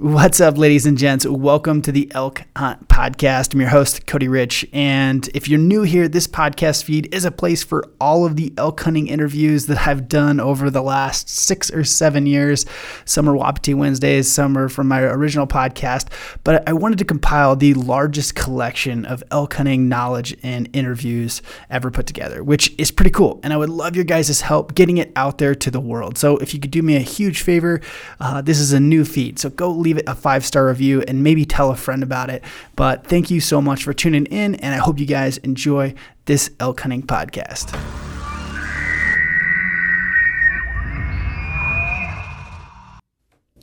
What's up, ladies and gents? Welcome to the Elk Hunt Podcast. I'm your host, Cody Rich. And if you're new here, this podcast feed is a place for all of the elk hunting interviews that I've done over the last six or seven years. Some are Wapiti Wednesdays, some are from my original podcast. But I wanted to compile the largest collection of elk hunting knowledge and interviews ever put together, which is pretty cool. And I would love your guys' help getting it out there to the world. So if you could do me a huge favor, uh, this is a new feed. So go leave it a five star review and maybe tell a friend about it. But thank you so much for tuning in, and I hope you guys enjoy this elk hunting podcast.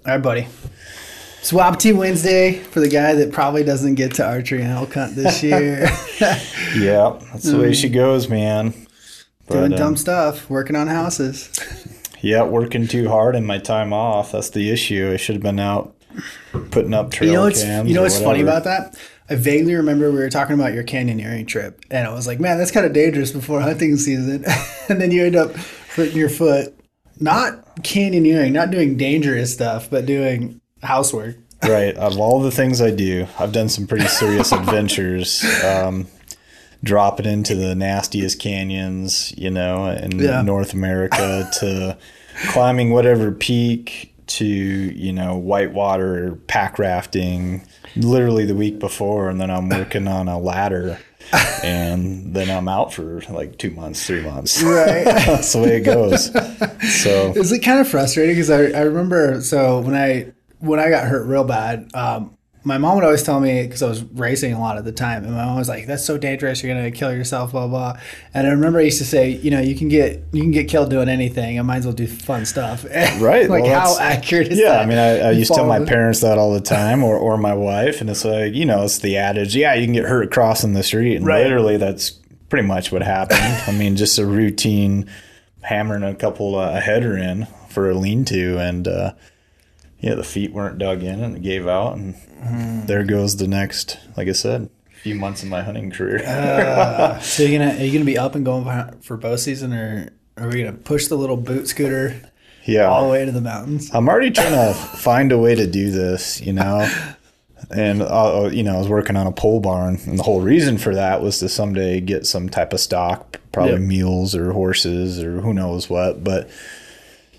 All right, buddy. It's Wapiti Wednesday for the guy that probably doesn't get to archery and elk hunt this year. yeah, that's the way she goes, man. Doing dumb um, stuff, working on houses. Yeah, working too hard in my time off. That's the issue. I should have been out putting up trail you know what's, cams. You know what's funny about that? I vaguely remember we were talking about your canyoneering trip, and I was like, "Man, that's kind of dangerous before hunting season." and then you end up hurting your foot, not canyoneering, not doing dangerous stuff, but doing housework. right. Of all the things I do, I've done some pretty serious adventures. Um, dropping into the nastiest canyons, you know, in yeah. North America to climbing whatever peak to you know whitewater pack rafting literally the week before and then i'm working on a ladder and then i'm out for like two months three months. Right. That's the way it goes. So is it kind of frustrating? Because I, I remember so when i when i got hurt real bad um, my mom would always tell me because I was racing a lot at the time, and my mom was like, "That's so dangerous. You're gonna kill yourself." Blah blah. And I remember I used to say, you know, you can get you can get killed doing anything. I might as well do fun stuff. Right. like well, how accurate is yeah, that? I mean, I, I used to tell my parents that all the time, or or my wife, and it's like you know, it's the adage, yeah, you can get hurt crossing the street, and right. literally that's pretty much what happened. I mean, just a routine hammering a couple uh, a header in for a lean to, and. uh yeah, the feet weren't dug in and it gave out, and mm. there goes the next, like I said, few months of my hunting career. uh, so you gonna are you gonna be up and going for bow season, or are we gonna push the little boot scooter? Yeah, all the way to the mountains. I'm already trying to find a way to do this, you know. And uh, you know, I was working on a pole barn, and the whole reason for that was to someday get some type of stock, probably yep. mules or horses or who knows what. But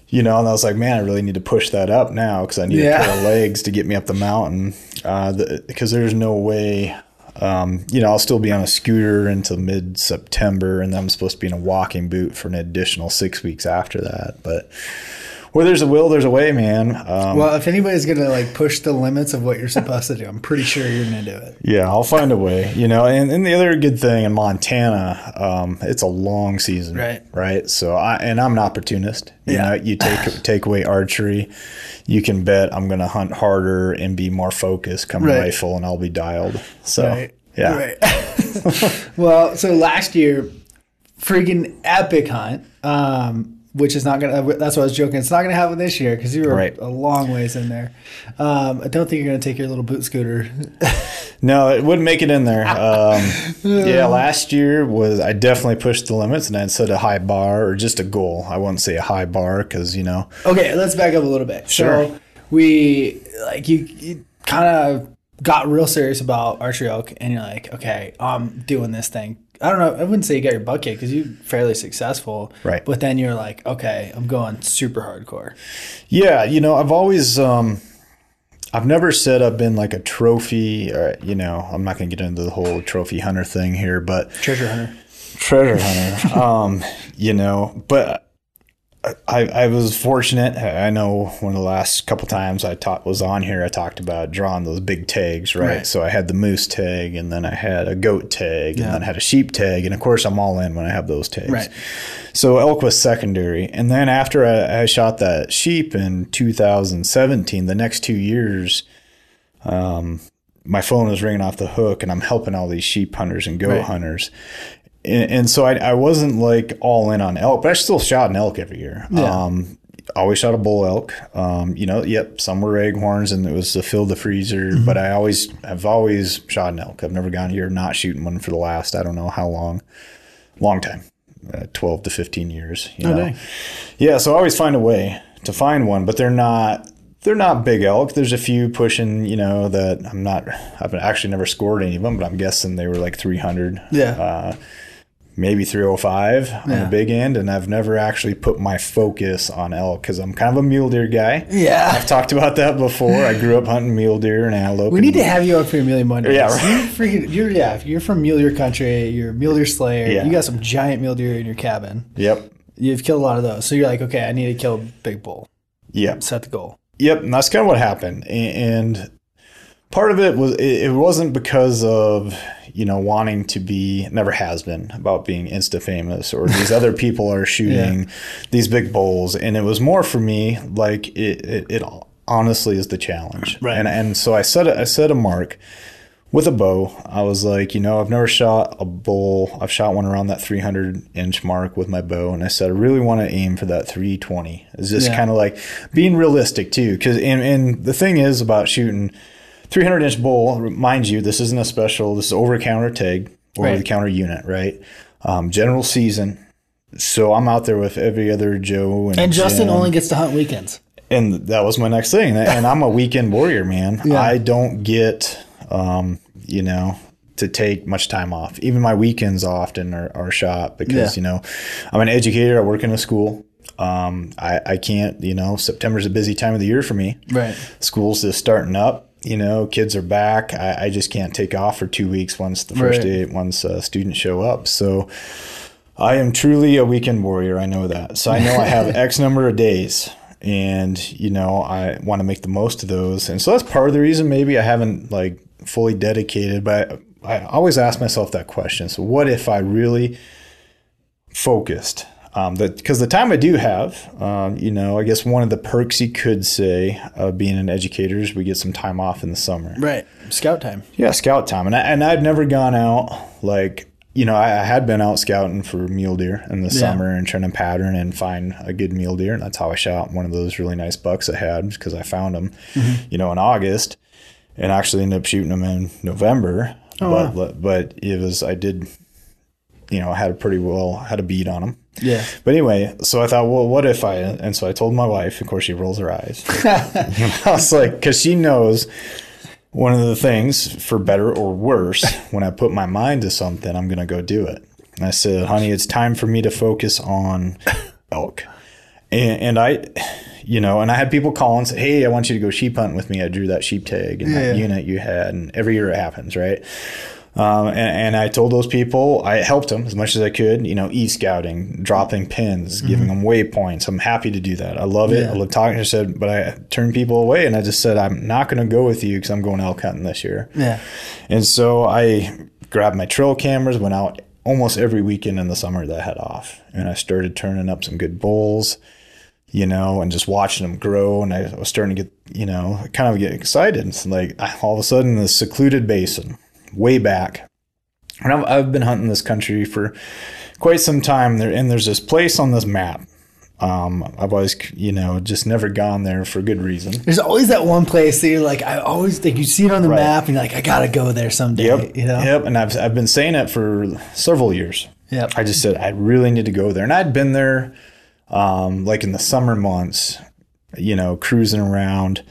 you know, and I was like, man, I really need to push that up now because I need yeah. a pair of legs to get me up the mountain. Because uh, there's no way, um, you know, I'll still be on a scooter until mid September, and then I'm supposed to be in a walking boot for an additional six weeks after that. But where there's a will, there's a way, man. Um, well, if anybody's gonna like push the limits of what you're supposed to do, I'm pretty sure you're gonna do it. Yeah, I'll find a way. You know, and, and the other good thing in Montana, um, it's a long season, right? Right. So I and I'm an opportunist. You yeah. know, you take take away archery, you can bet I'm gonna hunt harder and be more focused come right. rifle, and I'll be dialed. So right. yeah. Right. well, so last year, freaking epic hunt. Um, which is not gonna. That's what I was joking. It's not gonna happen this year because you were right. a long ways in there. Um, I don't think you're gonna take your little boot scooter. no, it wouldn't make it in there. Um, yeah, last year was I definitely pushed the limits and I set a high bar or just a goal. I wouldn't say a high bar because you know. Okay, let's back up a little bit. Sure. So we like you, you kind of got real serious about archery elk, and you're like, okay, I'm doing this thing I don't know. I wouldn't say you got your butt kicked because you're fairly successful. Right. But then you're like, okay, I'm going super hardcore. Yeah. You know, I've always, um, I've never said I've been like a trophy or, you know, I'm not going to get into the whole trophy hunter thing here, but treasure hunter. Treasure hunter. um, you know, but I, I was fortunate. I know one of the last couple times I taught was on here, I talked about drawing those big tags, right? right. So I had the moose tag, and then I had a goat tag, yeah. and then I had a sheep tag, and of course I'm all in when I have those tags. Right. So elk was secondary, and then after I, I shot that sheep in 2017, the next two years, um, my phone was ringing off the hook, and I'm helping all these sheep hunters and goat right. hunters, and, so I, I, wasn't like all in on elk, but I still shot an elk every year. Yeah. Um, always shot a bull elk. Um, you know, yep, some were raghorns and it was to fill the freezer, mm-hmm. but I always, I've always shot an elk. I've never gone here not shooting one for the last, I don't know how long, long time, uh, 12 to 15 years. You oh, know? Dang. Yeah. So I always find a way to find one, but they're not they're not big elk. There's a few pushing, you know, that I'm not. I've actually never scored any of them, but I'm guessing they were like 300. Yeah. Uh, maybe 305 on Yeah. the big end, and I've never actually put my focus on elk because I'm kind of a mule deer guy. Yeah. I've talked about that before. I grew up hunting mule deer and antelope. We and- need to have you on for your Mule Deer Yeah, right. You freaking, you're yeah. If you're from Mule Deer country, you're a Mule Deer slayer. Yeah. You got some giant mule deer in your cabin. Yep. You've killed a lot of those. So you're like, okay, I need to kill a big bull. Yep. Set the goal. Yep, and that's kind of what happened. And part of it was it it wasn't because of you know wanting to be never has been about being insta famous or these other people are shooting these big bowls, and it was more for me like it it, it honestly is the challenge. Right. And and so I set a, I set a mark. With a bow, I was like, you know, I've never shot a bull. I've shot one around that 300 inch mark with my bow, and I said I really want to aim for that 320. It's just Yeah. kind of like being realistic too, because and, and the thing is about shooting 300 inch bull. Mind you, this isn't a special. This is over the counter tag, over the counter unit, right? Um, general season. So I'm out there with every other Joe and, And Justin Jim only gets to hunt weekends. and that was my next thing. And I'm a weekend warrior, man. Yeah. I don't get, um, you know, to take much time off. Even my weekends often are, are shot because Yeah. you know I'm an educator. I work in a school. Um, I, I can't, you know, September's a busy time of the year for me. Right. School's just starting up. You know, kids are back. I, I just can't take off for two weeks once the first Right. day, once uh, students show up. So I am truly a weekend warrior. I know that. So I know I have X number of days and, you know, I want to make the most of those. And so that's part of the reason maybe I haven't like fully dedicated, but I, I always ask myself that question. So what if I really focused? Um, because the time I do have, um, you know, I guess one of the perks you could say of being an educator is we get some time off in the summer. Right. Scout time. Yeah, scout time, and I, and I've never gone out like you know I, I had been out scouting for mule deer in the Yeah. summer and trying to pattern and find a good mule deer, and that's how I shot one of those really nice bucks I had because I found them, Mm-hmm. you know, in August, and actually ended up shooting them in November. Oh, but but it was I did, you know, I had a pretty well had a bead on them. Yeah. But anyway, so I thought, well, what if I? And so I told my wife. Of course, she rolls her eyes. I was like, because she knows one of the things, for better or worse, when I put my mind to something, I'm going to go do it. And I said, honey, it's time for me to focus on elk. And, and I, you know, and I had people call and say, hey, I want you to go sheep hunting with me. I drew that sheep tag and that unit you had. And every year it happens, right? Um, and, and I told those people, I helped them as much as I could, you know, e-scouting, dropping pins, giving them waypoints. I'm happy to do that. I love it. Mm-hmm. Yeah. I love talking. I said, but I turned people away and I just said, I'm not going to go with you because I'm going elk hunting this year. Yeah. And so I grabbed my trail cameras, went out almost every weekend in the summer that I had off. And I started turning up some good bulls, you know, and just watching them grow. And I was starting to get, you know, kind of get excited. It's like all of a sudden, the secluded basin, way back. And I've, I've been hunting this country for quite some time there. And there's this place on this map. Um, I've always, you know, just never gone there for good reason. There's always that one place that you're like, I always think you see it on the Right. map and you're like, I gotta go there someday. Yep. You know? Yep. And I've, I've been saying it for several years. Yep. I just said I really need to go there, and I'd been there, um, like in the summer months, you know, cruising around,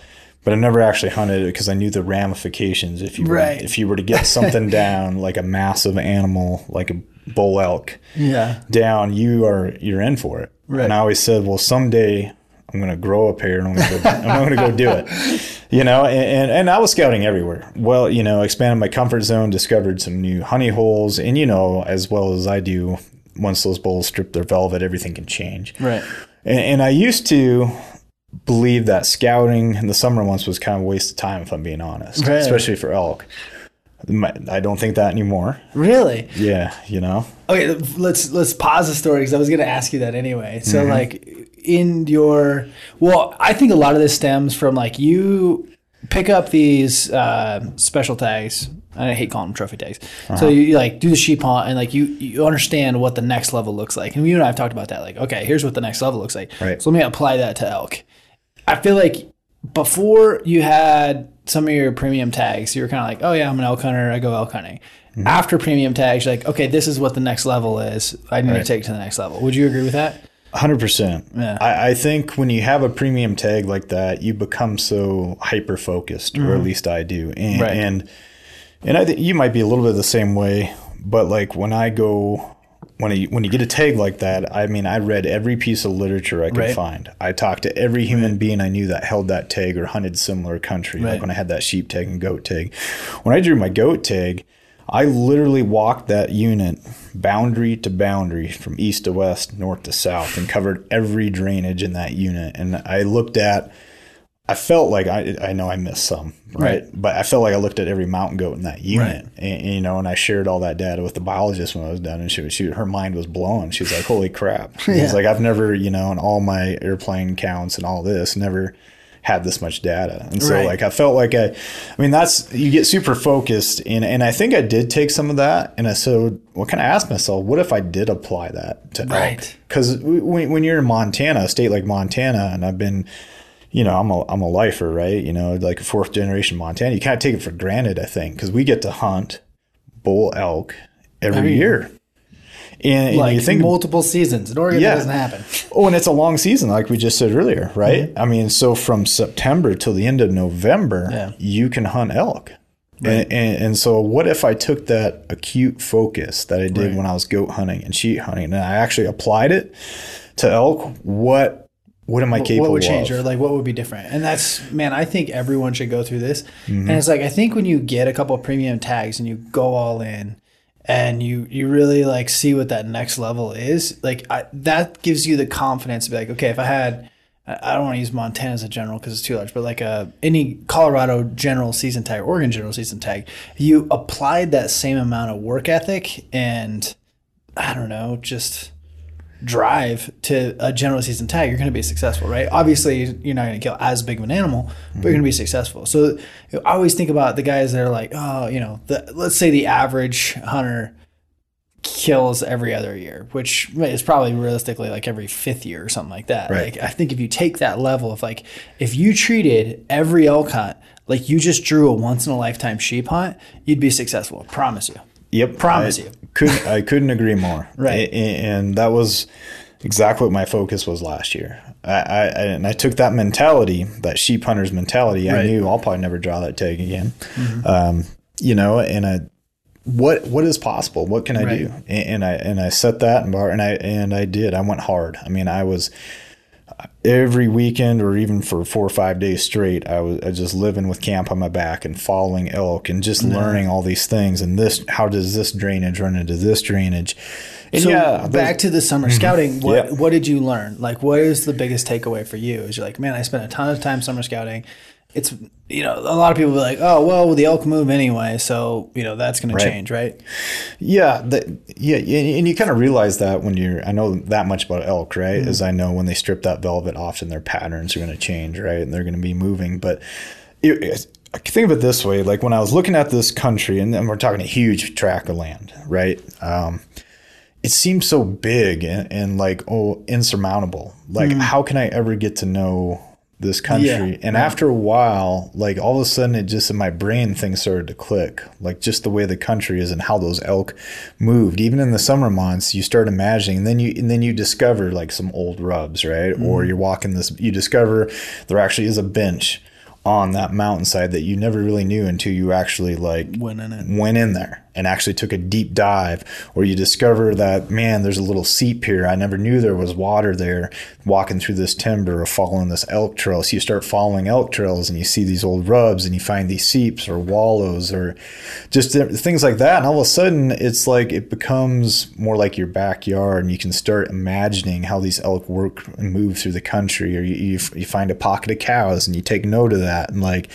but I never actually hunted it because I knew the ramifications. If you were, Right. if you were to get something down, like a massive animal, like a bull elk, Yeah. down, you are you're in for it. Right. And I always said, well, someday I'm going to grow a pair and I'm going to go, I'm to go do it. You know, and, and, and I was scouting everywhere. Well, you know, expanded my comfort zone, discovered some new honey holes, and you know, as well as I do, once those bulls strip their velvet, everything can change. Right. And, and I used to believe that scouting in the summer months was kind of a waste of time, if I'm being honest, Right. especially for elk. I don't think that anymore. Really? Yeah, you know. Okay, let's let's pause the story because I was going to ask you that anyway. So, Mm-hmm. like, in your well, I think a lot of this stems from like you pick up these uh, special tags. I hate calling them trophy tags. Uh-huh. So you, you, like do the sheep hunt and like you you understand what the next level looks like. And you and I have talked about that. Like, okay, here's what the next level looks like. Right. So let me apply that to elk. I feel like before you had some of your premium tags, you were kind of like, oh yeah, I'm an elk hunter. I go elk hunting. Mm-hmm. After premium tags, you're like, okay, this is what the next level is. I need to take to the next level. Would you agree with that? Hundred percent. Yeah. I, I think when you have a premium tag like that, you become so hyper focused, or at least I do. And Mm-hmm. Right. and and I think you might be a little bit the same way. But like when I go when you when you get a tag like that, I mean, I read every piece of literature I could Right. find. I talked to every human being I knew that held that tag or hunted similar country. Right. Like when I had that sheep tag and goat tag. When I drew my goat tag, I literally walked that unit boundary to boundary from east to west, north to south, and covered every drainage in that unit. And I looked at, I felt like I, I know I missed some, right? Right. But I felt like I looked at every mountain goat in that unit, Right. and, you know, and I shared all that data with the biologist when I was done, and she, was- she her mind was blown. She was like, "Holy crap!" She Yeah. was like, "I've never, you know, in all my airplane counts and all this, never." Had this much data and so Right. like i felt like i i mean that's you get super focused and and i think i did take some of that and i so what kind of asked myself what if i did apply that to Right. because when, when you're in montana a state like montana and i've been you know i'm a, I'm a lifer right you know like a fourth generation montana you kind of take it for granted i think because we get to hunt bull elk every, Every year. year and, and Like think multiple seasons. In Oregon, Yeah. doesn't happen. Oh, and it's a long season, like we just said earlier, right? Mm-hmm. I mean, so from September till the end of November, Yeah. you can hunt elk. And, and, and so, what if I took that acute focus that I did Right. when I was goat hunting and sheep hunting, and I actually applied it to elk? What what am I capable of? what would change of? or like what would be different and that's man i think everyone should go through this Mm-hmm. and it's like i think when you get a couple of premium tags and you go all in and you you really like see what that next level is like I, that gives you the confidence to be like okay if i had I don't want to use Montana as a general because it's too large, but like a any Colorado general season tag, Oregon general season tag, you applied that same amount of work ethic and I don't know, just drive to a general season tag, you're going to be successful, right? Obviously, you're not going to kill as big of an animal, but you're mm-hmm. going to be successful. So I always think about the guys that are like, oh, you know, the, let's say the average hunter kills every other year, which is probably realistically like every fifth year or something like that. Right. Like I think if you take that level of like, if you treated every elk hunt like you just drew a once in a lifetime sheep hunt, you'd be successful. Promise you. Yep, Promise I you. Couldn't I couldn't agree more. Right. And that was exactly what my focus was last year. I, I and I took that mentality, that sheep hunter's mentality. I Right. Mm-hmm. knew I'll probably never draw that tag again. Um, you know, and I what what is possible? What can I Right. do? And, and I and I set that and bar and I and I did. I went hard. I mean, I was every weekend or even for four or five days straight, I was I just living with camp on my back and following elk and just learning all these things. And this, how does this drainage run into this drainage? And So yeah, back to the summer scouting, what Mm-hmm. Yeah. what did you learn? Like, what is the biggest takeaway for you? Is you're like, man, I spent a ton of time summer scouting. It's you know, a lot of people be like, oh well, the elk move anyway, so you know that's going to change, right? Yeah, the, yeah, and and you kind of realize that when you're. I know that much about elk, right? Mm-hmm. As I know when they strip that velvet, often their patterns are going to change, right? And they're going to be moving. But it, it- think of it this way: like when I was looking at this country, and, and we're talking a huge tract of land, right? Um, it seems so big and, and like oh insurmountable. Like how can I ever get to know this country? Mm. Yeah. And after a while, like all of a sudden, it just in my brain things started to click. Like just the way the country is and how those elk moved. Even in the summer months, you start imagining. And then you and then you discover like some old rubs, right? Or Mm. you're walking this. You discover there actually is a bench on that mountainside that you never really knew until you actually like Went in it. went in there and actually took a deep dive or you discover that man there's a little seep here. I never knew there was water there walking through this timber or following this elk trail. So you start following elk trails and you see these old rubs and you find these seeps or wallows or just things like that. And all of a sudden it's like it becomes more like your backyard and you can start imagining how these elk work and move through the country. Or you, you, you find a pocket of cows and you take note of that. And like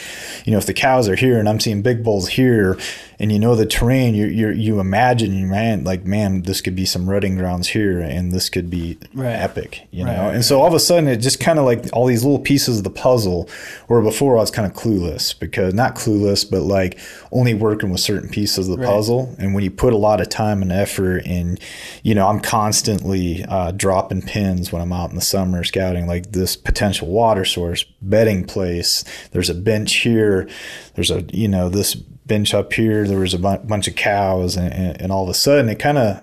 you know if the cows are here and i'm seeing big bulls here and you know the terrain you you you imagine man like man this could be some rutting grounds here and this could be Right. epic you Right, know? right, and so all of a sudden it just kind of like all these little pieces of the puzzle where before I was kind of clueless because not clueless but like only working with certain pieces of the puzzle. And when you put a lot of time and effort and you know I'm constantly uh, dropping pins when I'm out in the summer scouting like this potential water source bedding place there's a bench here there's a you know this bench up here there was a bu- bunch of cows and, and, and all of a sudden it kind of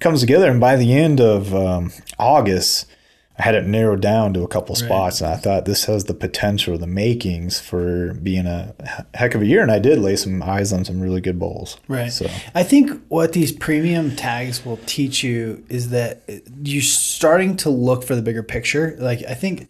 comes together and by the end of um, august I had it narrowed down to a couple spots, and I thought this has the potential, the makings for being a heck of a year. And I did lay some eyes on some really good bulls. Right. So I think what these premium tags will teach you is that you're starting to look for the bigger picture. Like I think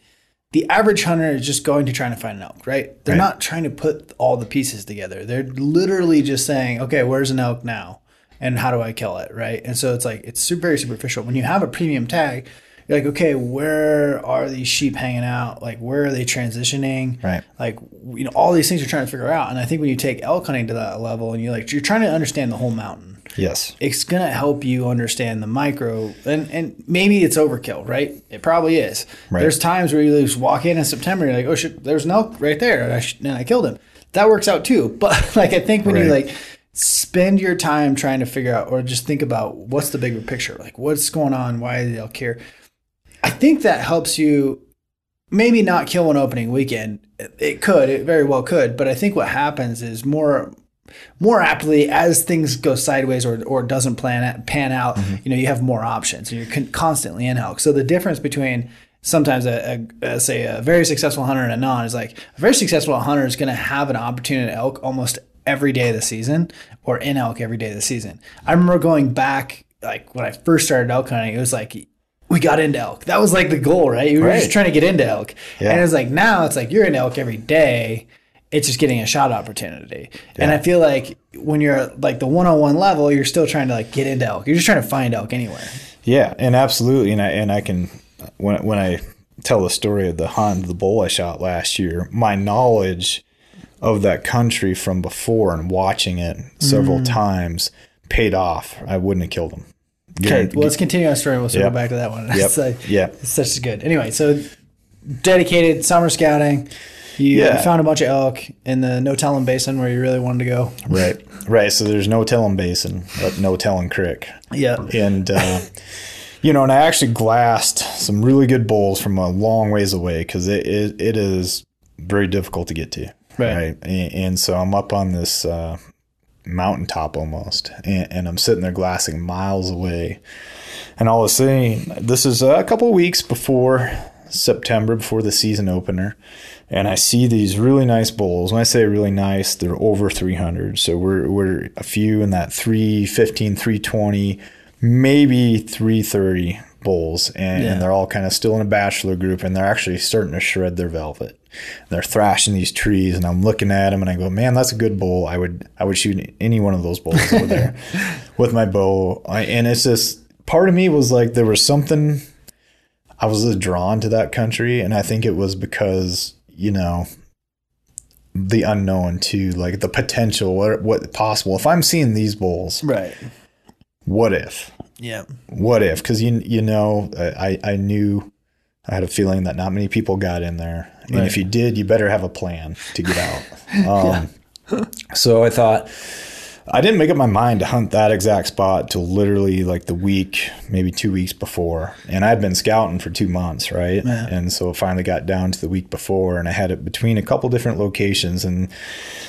the average hunter is just going to trying to find an elk, right? They're Right. not trying to put all the pieces together. They're literally just saying, okay, where's an elk now? And how do I kill it? Right. And so it's like, it's super, very superficial. When you have a premium tag, you're like, okay, where are these sheep hanging out? Like, where are they transitioning? Right. Like, you know, all these things you're trying to figure out. And I think when you take elk hunting to that level and you're like, you're trying to understand the whole mountain yes, it's gonna help you understand the micro and and maybe it's overkill right? It probably is. Right. there's times where you just walk in in september you're like oh shit there's an elk right there and i, sh- and I killed him. That works out too but like i think when you like spend your time trying to figure out or just think about what's the bigger picture like what's going on why do they elk here i think that helps you maybe not kill an opening weekend. It could it very well could but i think what happens is more more aptly as things go sideways or, or doesn't plan pan out mm-hmm. you know you have more options and you're con- constantly in elk so the difference between sometimes a, a, a say a very successful hunter and a non is like a very successful hunter is going to have an opportunity at elk almost every day of the season or in elk every day of the season. I remember going back like when i first started elk hunting it was like we got into elk. That was like the goal right? You were Right. just trying to get into elk. Yeah. and it's like now it's like you're in elk every day it's just getting a shot opportunity. And I feel like when you're like the one on one level, you're still trying to like get into elk. You're just trying to find elk anywhere. yeah, and absolutely, and I and I can when when I tell the story of the hunt, the bull I shot last year, my knowledge of that country from before and watching it several Mm. times paid off. I wouldn't have killed him. Okay, well, let's continue our story. We'll circle Yep. back to that one. Yep. It's, like, Yep. it's such a good. Anyway, so dedicated summer scouting. You Yeah. found a bunch of elk in the No Tellin Basin where you really wanted to go. Right, right. So there's no telling basin, but no telling Creek. Yeah. and uh, you know, and I actually glassed some really good bulls from a long ways away because it, it it is very difficult to get to. Right. And, and so I'm up on this uh, mountaintop almost, and, and I'm sitting there glassing miles away, and all of a sudden, this is a couple of weeks before September, before the season opener. And I see these really nice bulls. When I say really nice, they're over 300. So we're, we're a few in that 315, 320, maybe 330 bulls. And, Yeah. and they're all kind of still in a bachelor group and they're actually starting to shred their velvet. They're thrashing these trees and I'm looking at them and I go, man, that's a good bull. I would, I would shoot any one of those bulls over there with my bow. I, and it's just, part of me was like, there was something I was drawn to that country, and I think it was because you know the unknown too, like the potential, what what possible. If I'm seeing these bulls, Right. what if? Yeah. What if? Because you you know, I I knew I had a feeling that not many people got in there, and Right. if you did, you better have a plan to get out. Um, so I thought. I didn't make up my mind to hunt that exact spot till literally like the week, maybe two weeks before. And I'd been scouting for two months, right? Yeah. And so it finally got down to the week before, and I had it between a couple different locations, and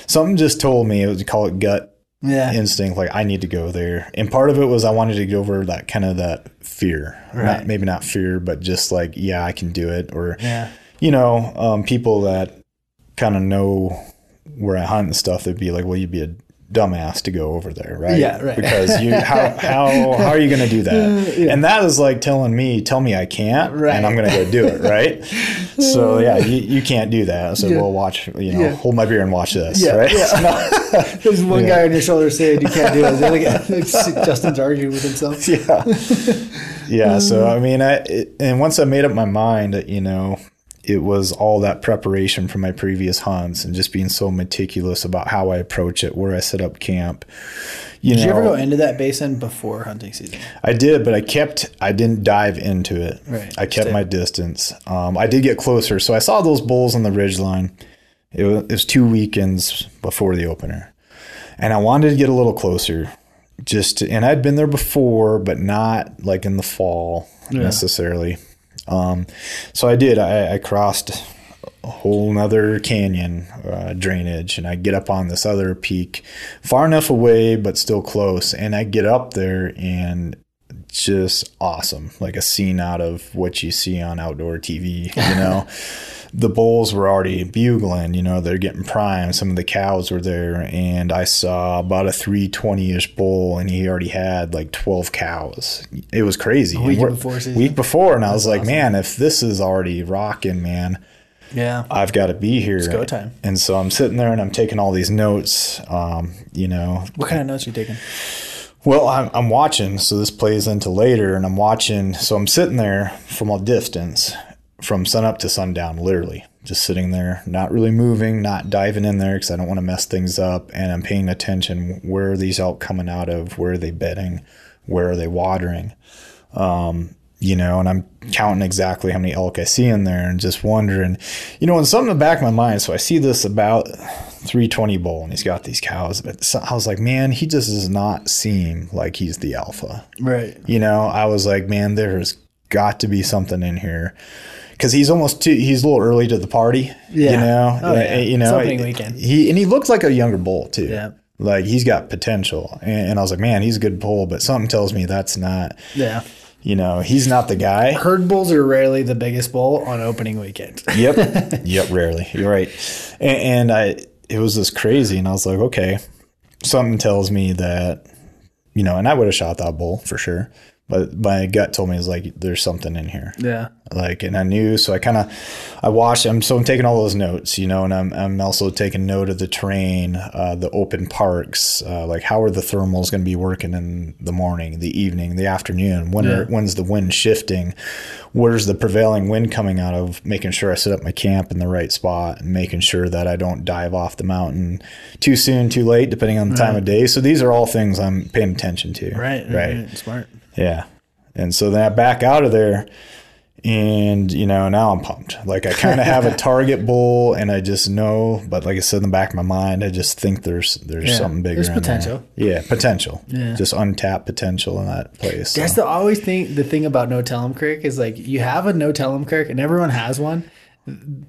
something just told me it was call it gut Yeah. instinct, like I need to go there. And part of it was I wanted to get over that kind of that fear, Right. not, maybe not fear, but just like yeah, I can do it, or yeah. you know, um, people that kind of know where I hunt and stuff, they'd be like, well, you'd be a dumbass to go over there, right? Yeah, right. Because you, how, how, how are you going to do that? And that is like telling me, tell me I can't, Right. and I'm going to go do it, right? so yeah, you, you can't do that. So Yeah. we'll watch, you know, Yeah. hold my beer and watch this, Yeah, right? yeah. There's one Yeah. guy on your shoulder saying you can't do it. Like Justin's arguing with himself. yeah yeah so i mean i it, and once i made up my mind you know it was all that preparation from my previous hunts and just being so meticulous about how i approach it where i set up camp you Did know you ever go into that basin before hunting season? i did but i kept i didn't dive into it Right. i kept my distance um, i did get closer so i saw those bulls on the ridge line it was, it was two weekends before the opener and I wanted to get a little closer. Just to, and I'd been there before, but not like in the fall necessarily. Um, so I did. I, I crossed a whole nother canyon uh, drainage, and I get up on this other peak, far enough away but still close. And I get up there, and just awesome, like a scene out of what you see on outdoor TV. You know, the bulls were already bugling. You know, they're getting prime. Some of the cows were there, and I saw about a three twenty ish bull, and he already had like twelve cows. It was crazy. week we're- before season? Week before, and I was like, man, if this is already rocking, man. Yeah. I've got to be here. It's go time. And so I'm sitting there and I'm taking all these notes. Um, you know, What kind of notes are you taking? well, I'm, I'm watching. So this plays into later, and I'm watching. So I'm sitting there from a distance, from sunup to sundown, literally just sitting there, not really moving, not diving in there because I don't want to mess things up. And I'm paying attention. Where are these elk coming out of? Where are they bedding? Where are they watering? Um, you know, and I'm counting exactly how many elk I see in there and just wondering, you know, and something in the back of my mind. So I see this about 320 bull and he's got these cows, but so- I was like, man, he just does not seem like he's the alpha. Right. You know, I was like, man, there's got to be something in here. Cause he's almost too, he's a little early to the party, Yeah, oh, uh, eh, you know, Oh, yeah. you know, opening eh, weekend. he, and he looks like a younger bull too. Yeah. Like he's got potential. And, and I was like, man, he's a good bull, but something tells me that's not, Yeah. you know, he's not the guy. Herd bulls are rarely the biggest bull on opening weekend. Yep. yep. Rarely. You're right. And, and I, it was just crazy. And I was like, okay, something tells me that, you know, and I would have shot that bull for sure. But my gut told me, was like, there's something in here. Yeah. Like, and I knew, so I kind of, I watched them. So I'm taking all those notes, you know, and I'm, I'm also taking note of the terrain, uh, the open parks, uh, like how are the thermals going to be working in the morning, the evening, the afternoon? When are, when's the wind shifting? Where's the prevailing wind coming out of? Making sure I set up my camp in the right spot and making sure that I don't dive off the mountain too soon, too late, depending on the time of day. So these are all things I'm paying attention to. Right. Right. right. Smart. Yeah. And so then I back out of there and you know, now I'm pumped. Like I kind of have a target bull and I just know, but like I said in the back of my mind, I just think there's there's Yeah. something bigger There's in there. potential. Yeah, potential. Yeah. Just untapped potential in that place. so. That's the always thing. The thing about no tell 'em crick is like you have a no tell 'em crick, and everyone has one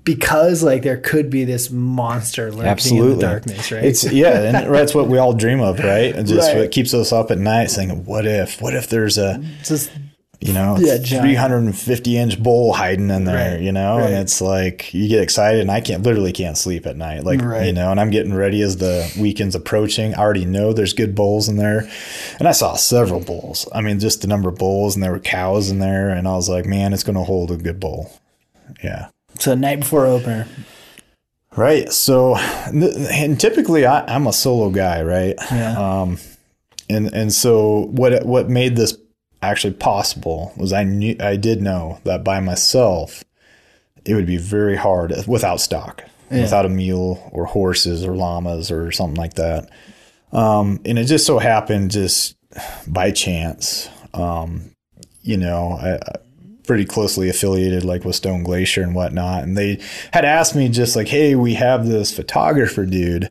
because like there could be this monster lurking in the darkness, right? It's yeah, and that's what we all dream of, right? And just Right. what keeps us up at night saying, What if? What if there's a just you know, Yeah, 350 inch bull hiding in there, Right, you know, right. and it's like you get excited and I can't literally can't sleep at night. Like, you know, and I'm getting ready as the weekend's approaching. I already know there's good bulls in there. And I saw several bulls. I mean, just the number of bulls and there were cows in there. And I was like, man, it's going to hold a good bull. Yeah. So night before opener. Right. So, and typically I, I'm a solo guy, right? Yeah. Um, and and so what what made this actually possible was I knew I did know that by myself it would be very hard without stock, without a mule or horses or llamas or something like that. Um, and it just so happened, just by chance, um, you know, I pretty closely affiliated like with Stone Glacier and whatnot, and they had asked me just like, "Hey, we have this photographer dude."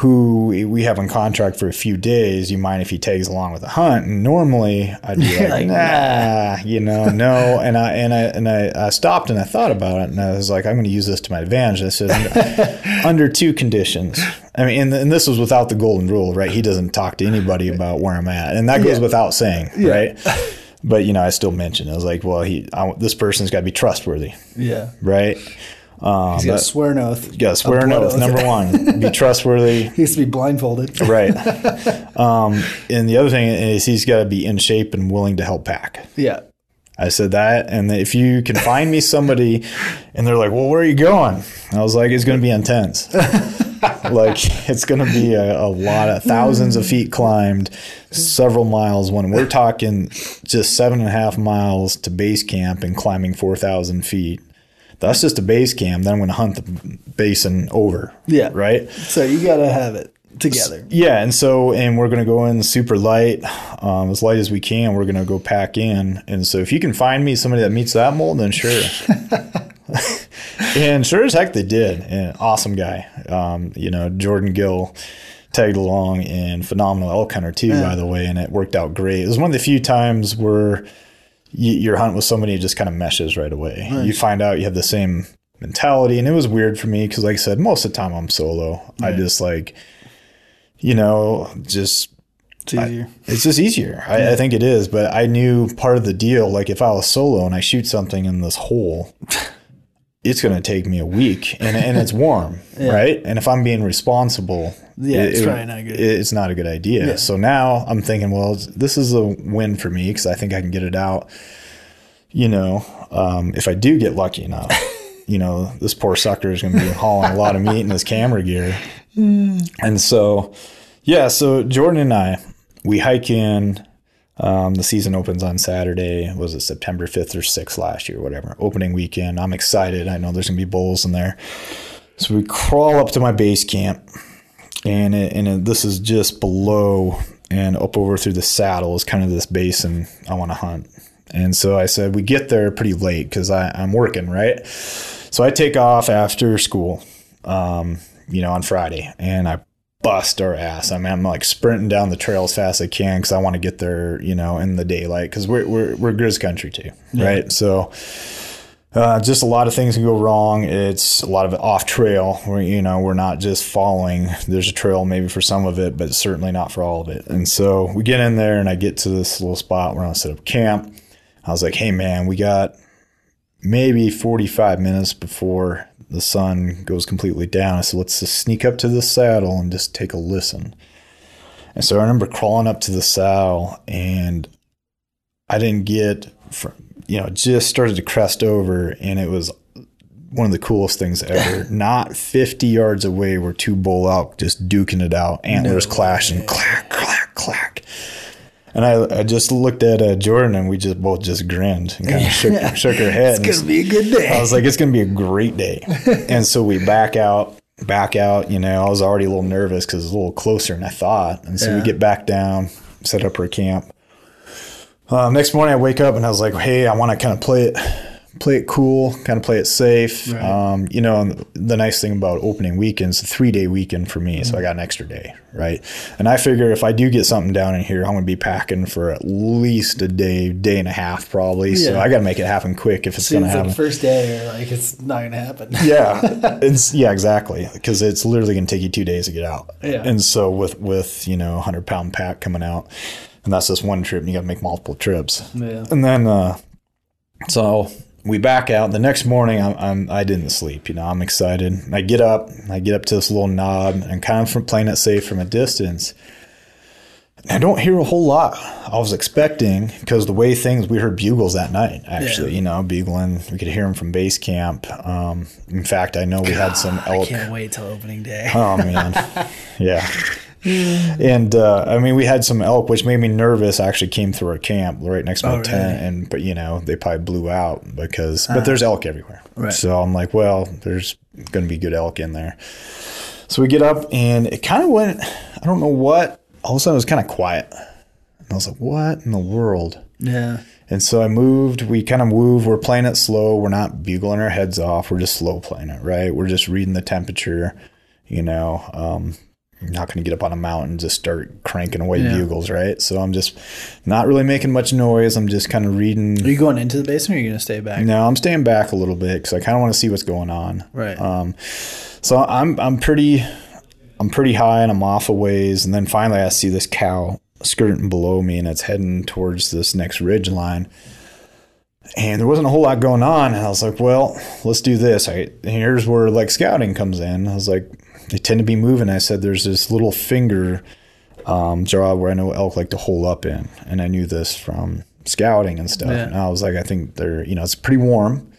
who we have on contract for a few days. You mind if he tags along with the hunt? And normally I'd be like, Like, nah, you know, no. And I and I and I, I stopped and I thought about it, and I was like, I'm going to use this to my advantage. I said, under, under two conditions. I mean, and, and this was without the golden rule, right? He doesn't talk to anybody about where I'm at, and that goes Yeah. without saying, right? But you know, I still mentioned it. I was like, well, he, I, this person's got to be trustworthy, Yeah. right? Um, He's got swear an oath. got swear an oath. Number one, be trustworthy. He has to be blindfolded. Right. um, and the other thing is he's got to be in shape and willing to help pack. Yeah. I said that. And if you can find me somebody and they're like, well, where are you going? I was like, it's going to be intense. like it's going to be a, a lot of thousands of feet climbed, several miles. When we're talking just seven and a half miles to base camp and climbing 4,000 feet, that's just a base camp. Then I'm going to hunt the basin over. Yeah. Right. So you got to have it together. Yeah, and so and we're gonna go in super light, um, as light as we can. We're gonna go pack in, and so if you can find me somebody that meets that mold, then sure. and sure as heck they did. And awesome guy. Um, you know, Jordan Gill tagged along and phenomenal elk hunter too, by the way, and it worked out great. It was one of the few times where you, your hunt with somebody just kind of meshes right away. You find out you have the same mentality, and it was weird for me because, like I said, most of the time I'm solo. I just like, you know, just It's easier. I, it's just easier. I, I think it is, but I knew part of the deal. Like if I was solo and I shoot something in this hole, it's going to take me a week, and and it's warm, Yeah. right? And if I'm being responsible, Yeah, it- it's it- not good. It's not a good idea. Yeah. So now I'm thinking, well, this is a win for me because I think I can get it out. You know, um, if I do get lucky enough, you know, this poor sucker is going to be hauling a lot of meat in his camera gear. And so, yeah, so Jordan and I, we hike in. Um, the season opens on Saturday. Was it September 5th or 6th last year, whatever? Opening weekend. I'm excited. I know there's going to be bulls in there. So we crawl up to my base camp, and it, and it, this is just below and up over through the saddle is kind of this basin I want to hunt. And so I said, we get there pretty late because I'm working, right? So I take off after school, um, you know, on Friday, and I bust our ass. I mean, I'm like sprinting down the trail as fast as I can because I want to get there, you know, in the daylight because we're we're we're Grizz country too, right? So. Uh, just a lot of things can go wrong. It's a lot of off trail where, you know, we're not just following. There's a trail maybe for some of it, but certainly not for all of it. And so we get in there and I get to this little spot where I set up camp. I was like, hey, man, we got maybe 45 minutes before the sun goes completely down. I said, let's just sneak up to the saddle and just take a listen. And so I remember crawling up to the saddle and I didn't get from, you know, just started to crest over and it was one of the coolest things ever. Not 50 yards away were two bull elk just duking it out, antlers clashing, clack, clack, clack. And I, I just looked at uh, Jordan and we just both just grinned and kind of shook, shook our head. It's gonna be a good day. I was like, it's going to be a great day. and so we back out, back out. You know, I was already a little nervous because it's a little closer than I thought. And so Yeah. we get back down, set up our camp. Uh, next morning, I wake up and I was like, hey, I want to kind of play it. Play it cool, kind of play it safe. Right. Um, you know, the nice thing about opening weekends, a three day weekend for me, so I got an extra day, right? And I figure if I do get something down in here, I'm going to be packing for at least a day, day and a half, probably. So I got to make it happen quick if it's going to Seems happen. like first day, or like it's not gonna happen. yeah it's yeah exactly because it's literally going to take you two days to get out Yeah. and so with with you know 100 pound pack coming out and that's just one trip and you got to make multiple trips Yeah. and then uh so we back out the next morning I'm, I'm i didn't sleep you know i'm excited i get up i get up to this little knob and kind of from playing it safe from a distance I don't hear a whole lot. I was expecting because the way things we heard bugles that night. Actually, Yeah. you know, bugling. We could hear them from base camp. Um, in fact, I know we had some I can't wait till opening day. Oh man, yeah. And uh, I mean, we had some elk, which made me nervous. Actually, came through our camp right next to my Oh, tent, really? And but you know they probably blew out because. But there's elk everywhere, Right. so I'm like, well, there's going to be good elk in there. So we get up, and it kind of went. I don't know what. All of a sudden, it was kind of quiet, and I was like, what in the world? Yeah. And so I moved. We kind of moved. We're playing it slow. We're not bugling our heads off. We're just slow playing it, right? We're just reading the temperature. You know, um, I'm not going to get up on a mountain and just start cranking away Yeah. bugles, right? So I'm just not really making much noise. I'm just kind of reading. Are you going into the basement or are you gonna stay back? No, I'm staying back a little bit because I kind of want to see what's going on. Right. Um, so I'm I'm pretty I'm pretty high and I'm off a ways, and then finally I see this cow skirting below me, and it's heading towards this next ridge line. And there wasn't a whole lot going on, and I was like, "Well, let's do this." I here's where like scouting comes in. I was like, "They tend to be moving." I said, "There's this little finger um, draw where I know elk like to hole up in, and I knew this from scouting and stuff." Yeah. And I was like, "I think they're you know it's pretty warm."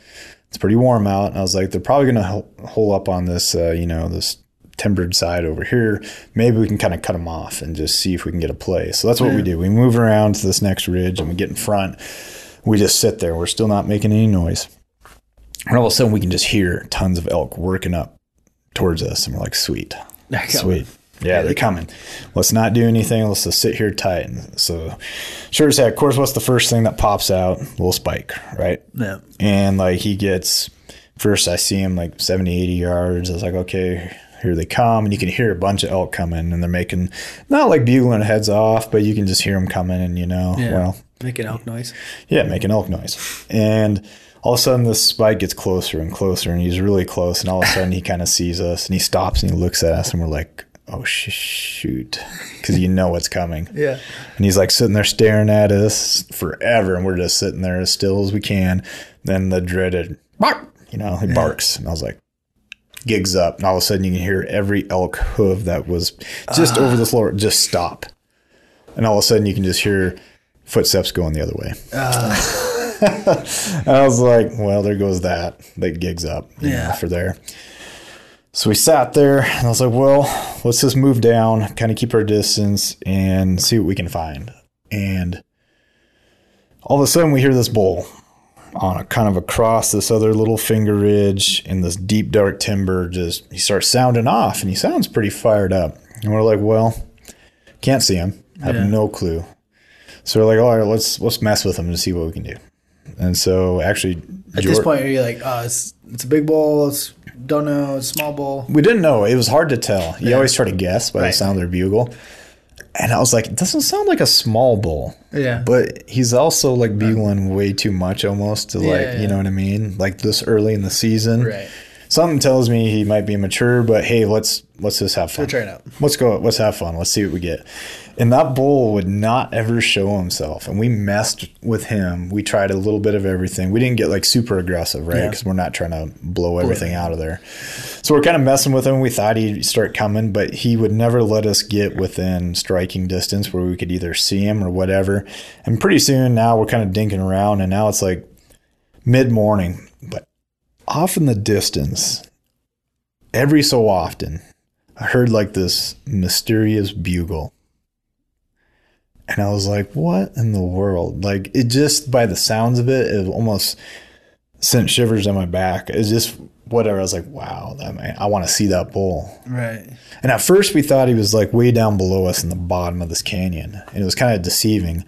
it's pretty warm out. And I was like, they're probably going to hole up on this, uh, you know, this timbered side over here. Maybe we can kind of cut them off and just see if we can get a play. So that's what we do. We move around to this next ridge and we get in front. We just sit there. We're still not making any noise. And all of a sudden, we can just hear tons of elk working up towards us. And we're like, sweet, sweet. Yeah, they're coming. Let's not do anything. Let's just sit here tight. And so, sure as heck, of course, what's the first thing that pops out? little spike, right? Yeah. and like he gets first i see him like 70 80 yards i was like okay here they come and you can hear a bunch of elk coming and they're making not like bugling heads off but you can just hear them coming and you know Yeah. well Making elk noise. yeah making elk noise and all of a sudden this spike gets closer and closer and he's really close and all of a sudden he kind of sees us and he stops and he looks at us and we're like oh sh- shoot, because you know what's coming. Yeah. And he's like sitting there staring at us forever, and we're just sitting there as still as we can. Then the dreaded bark, you know, he barks, and I was like, gigs up, and all of a sudden you can hear every elk hoof that was just over the floor just stop, and all of a sudden you can just hear footsteps going the other way. and ah. I was like, well, there goes that. That gigs up, know, Yeah. for there. So we sat there, and I was like, well, let's just move down, kind of keep our distance, and see what we can find. And all of a sudden, we hear this bull on a kind of across this other little finger ridge in this deep, dark timber. Just he starts sounding off, and he sounds pretty fired up. And we're like, well, can't see him, have Yeah. no clue. So we're like, all right, let's let's mess with him and see what we can do. And so actually, At this point, you're you like, oh, it's it's a big bowl. It's don't know. It's a small bowl. We didn't know. It was hard to tell. You Yeah. always try to guess by Right. the sound of their bugle. And I was like, it doesn't sound like a small bull. Yeah. But he's also like bugling way too much almost to like, yeah. you know what I mean? Like this early in the season. Right. Something tells me he might be mature, but hey, let's let's just have fun. We'll try it out. Let's go. Let's have fun. Let's see what we get. And that bull would not ever show himself. And we messed with him. We tried a little bit of everything. We didn't get like super aggressive, right? Yeah. Because we're not trying to blow everything out of there. So we're kind of messing with him. We thought he'd start coming, but he would never let us get within striking distance where we could either see him or whatever. And pretty soon now we're kind of dinking around, and now it's like mid morning, but off in the distance, every so often, I heard like this mysterious bugle. And I was like, what in the world? Like, it just, by the sounds of it, it almost sent shivers on my back. It's just whatever. I was like, wow, that man, I want to see that bull. Right. And at first, we thought he was like way down below us in the bottom of this canyon, and it was kind of deceiving.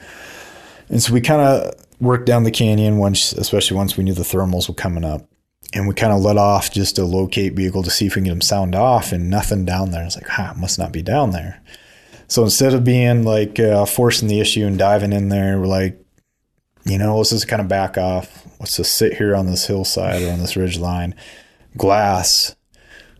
And so we kind of worked down the canyon once, especially once we knew the thermals were coming up, and we kind of let off just to locate bugle to see if we can get him sound off, and nothing down there. I was like, "Ha, must not be down there." So instead of being like uh, forcing the issue and diving in there, we're like, you know, let's just kind of back off. Let's just sit here on this hillside or on this ridge line, glass,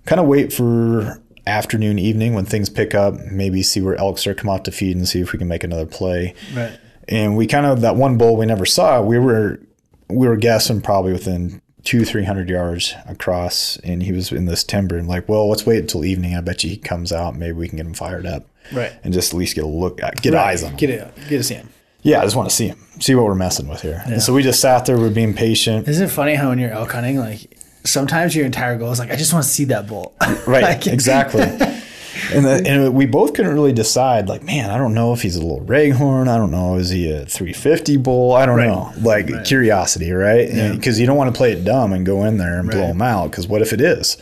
kind of wait for afternoon, evening when things pick up, maybe see where elk start come out to feed and see if we can make another play. Right. And we kind of that one bull we never saw, we were we were guessing probably within two, three hundred yards across and he was in this timber and like, well, let's wait until evening. I bet you he comes out, maybe we can get him fired up. Right. And just at least get a look get eyes on him. Get it. Get to see him. Yeah, I just want to see him, see what we're messing with here. And so we just sat there, we're being patient. Isn't it funny how when you're elk hunting, like sometimes your entire goal is like, I just want to see that bull. Right, Like- exactly. And, the, and we both couldn't really decide. Like, man, I don't know if he's a little raghorn. I don't know. Is he a 350 bull? I don't Right. know. Like curiosity, right? Because you don't want to play it dumb and go in there and blow him out. Because what if it is?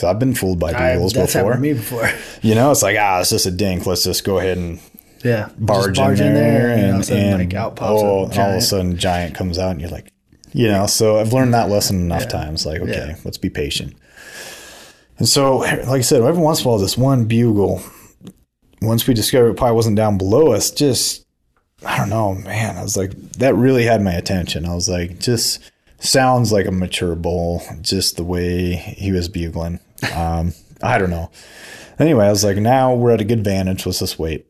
Because I've been fooled by I, bugles that's happened before. to me before. You know, it's like ah, it's just a dink. Let's just go ahead and Yeah. barge, Just in there, and, all and, sudden, and like out pops oh, a and all of a giant. sudden, giant comes out, and you're like, you know. So I've learned that lesson enough times. Like, okay, Yeah. let's be patient. And so, like I said, every once in a while, this one bugle, once we discovered it probably wasn't down below us, just I don't know, man. I was like, that really had my attention. I was like, just sounds like a mature bull, just the way he was bugling. Um, I don't know. Anyway, I was like, now we're at a good vantage. Let's just wait.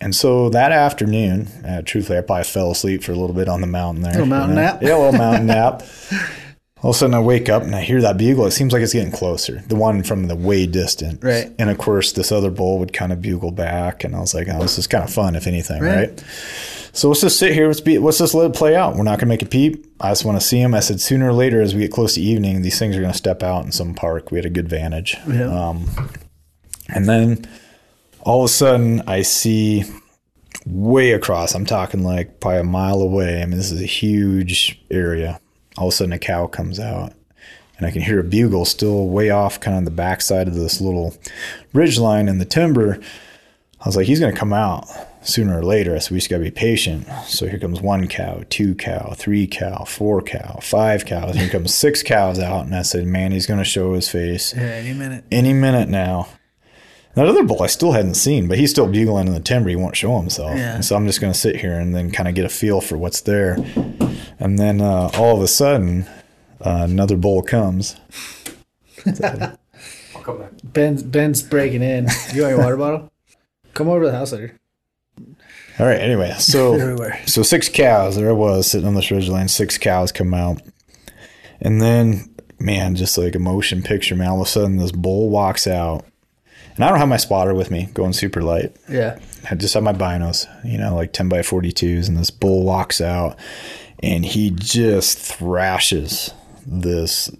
And so that afternoon, uh, truthfully, I probably fell asleep for a little bit on the mountain there. A Little mountain you know? nap? Yeah, a little mountain nap. All of a sudden, I wake up and I hear that bugle. It seems like it's getting closer. The one from the way distant. Right. And of course, this other bull would kind of bugle back, and I was like, "Oh, this is kind of fun, if anything, Right. right?" So let's just sit here. Let's be. Let's just let it play out. We're not gonna make a peep. I just want to see him. I said sooner or later, as we get close to evening, these things are gonna step out in some park. We had a good vantage. Yeah. Um, and then all of a sudden, I see way across. I'm talking like probably a mile away. I mean, this is a huge area. All of a sudden, a cow comes out, and I can hear a bugle still way off, kind of on the backside of this little ridge line in the timber. I was like, he's going to come out sooner or later. I said, we just got to be patient. So here comes one cow, two cow, three cow, four cow, five cows. Here comes six cows out. And I said, man, he's going to show his face Yeah, any minute. any minute now. That other bull I still hadn't seen, but he's still bugling in the timber. He won't show himself. Yeah. And so I'm just going to sit here and then kind of get a feel for what's there. And then uh, all of a sudden, uh, another bull comes. I'll come back. Ben's Ben's breaking in. You want your water bottle? Come over to the house later. All right. Anyway, so so six cows. There I was sitting on this ridge line. Six cows come out, and then man, just like a motion picture. Man, all of a sudden this bull walks out, and I don't have my spotter with me, going super light. Yeah. I just have my binos, you know, like 10 by 42s, and this bull walks out and he just thrashes this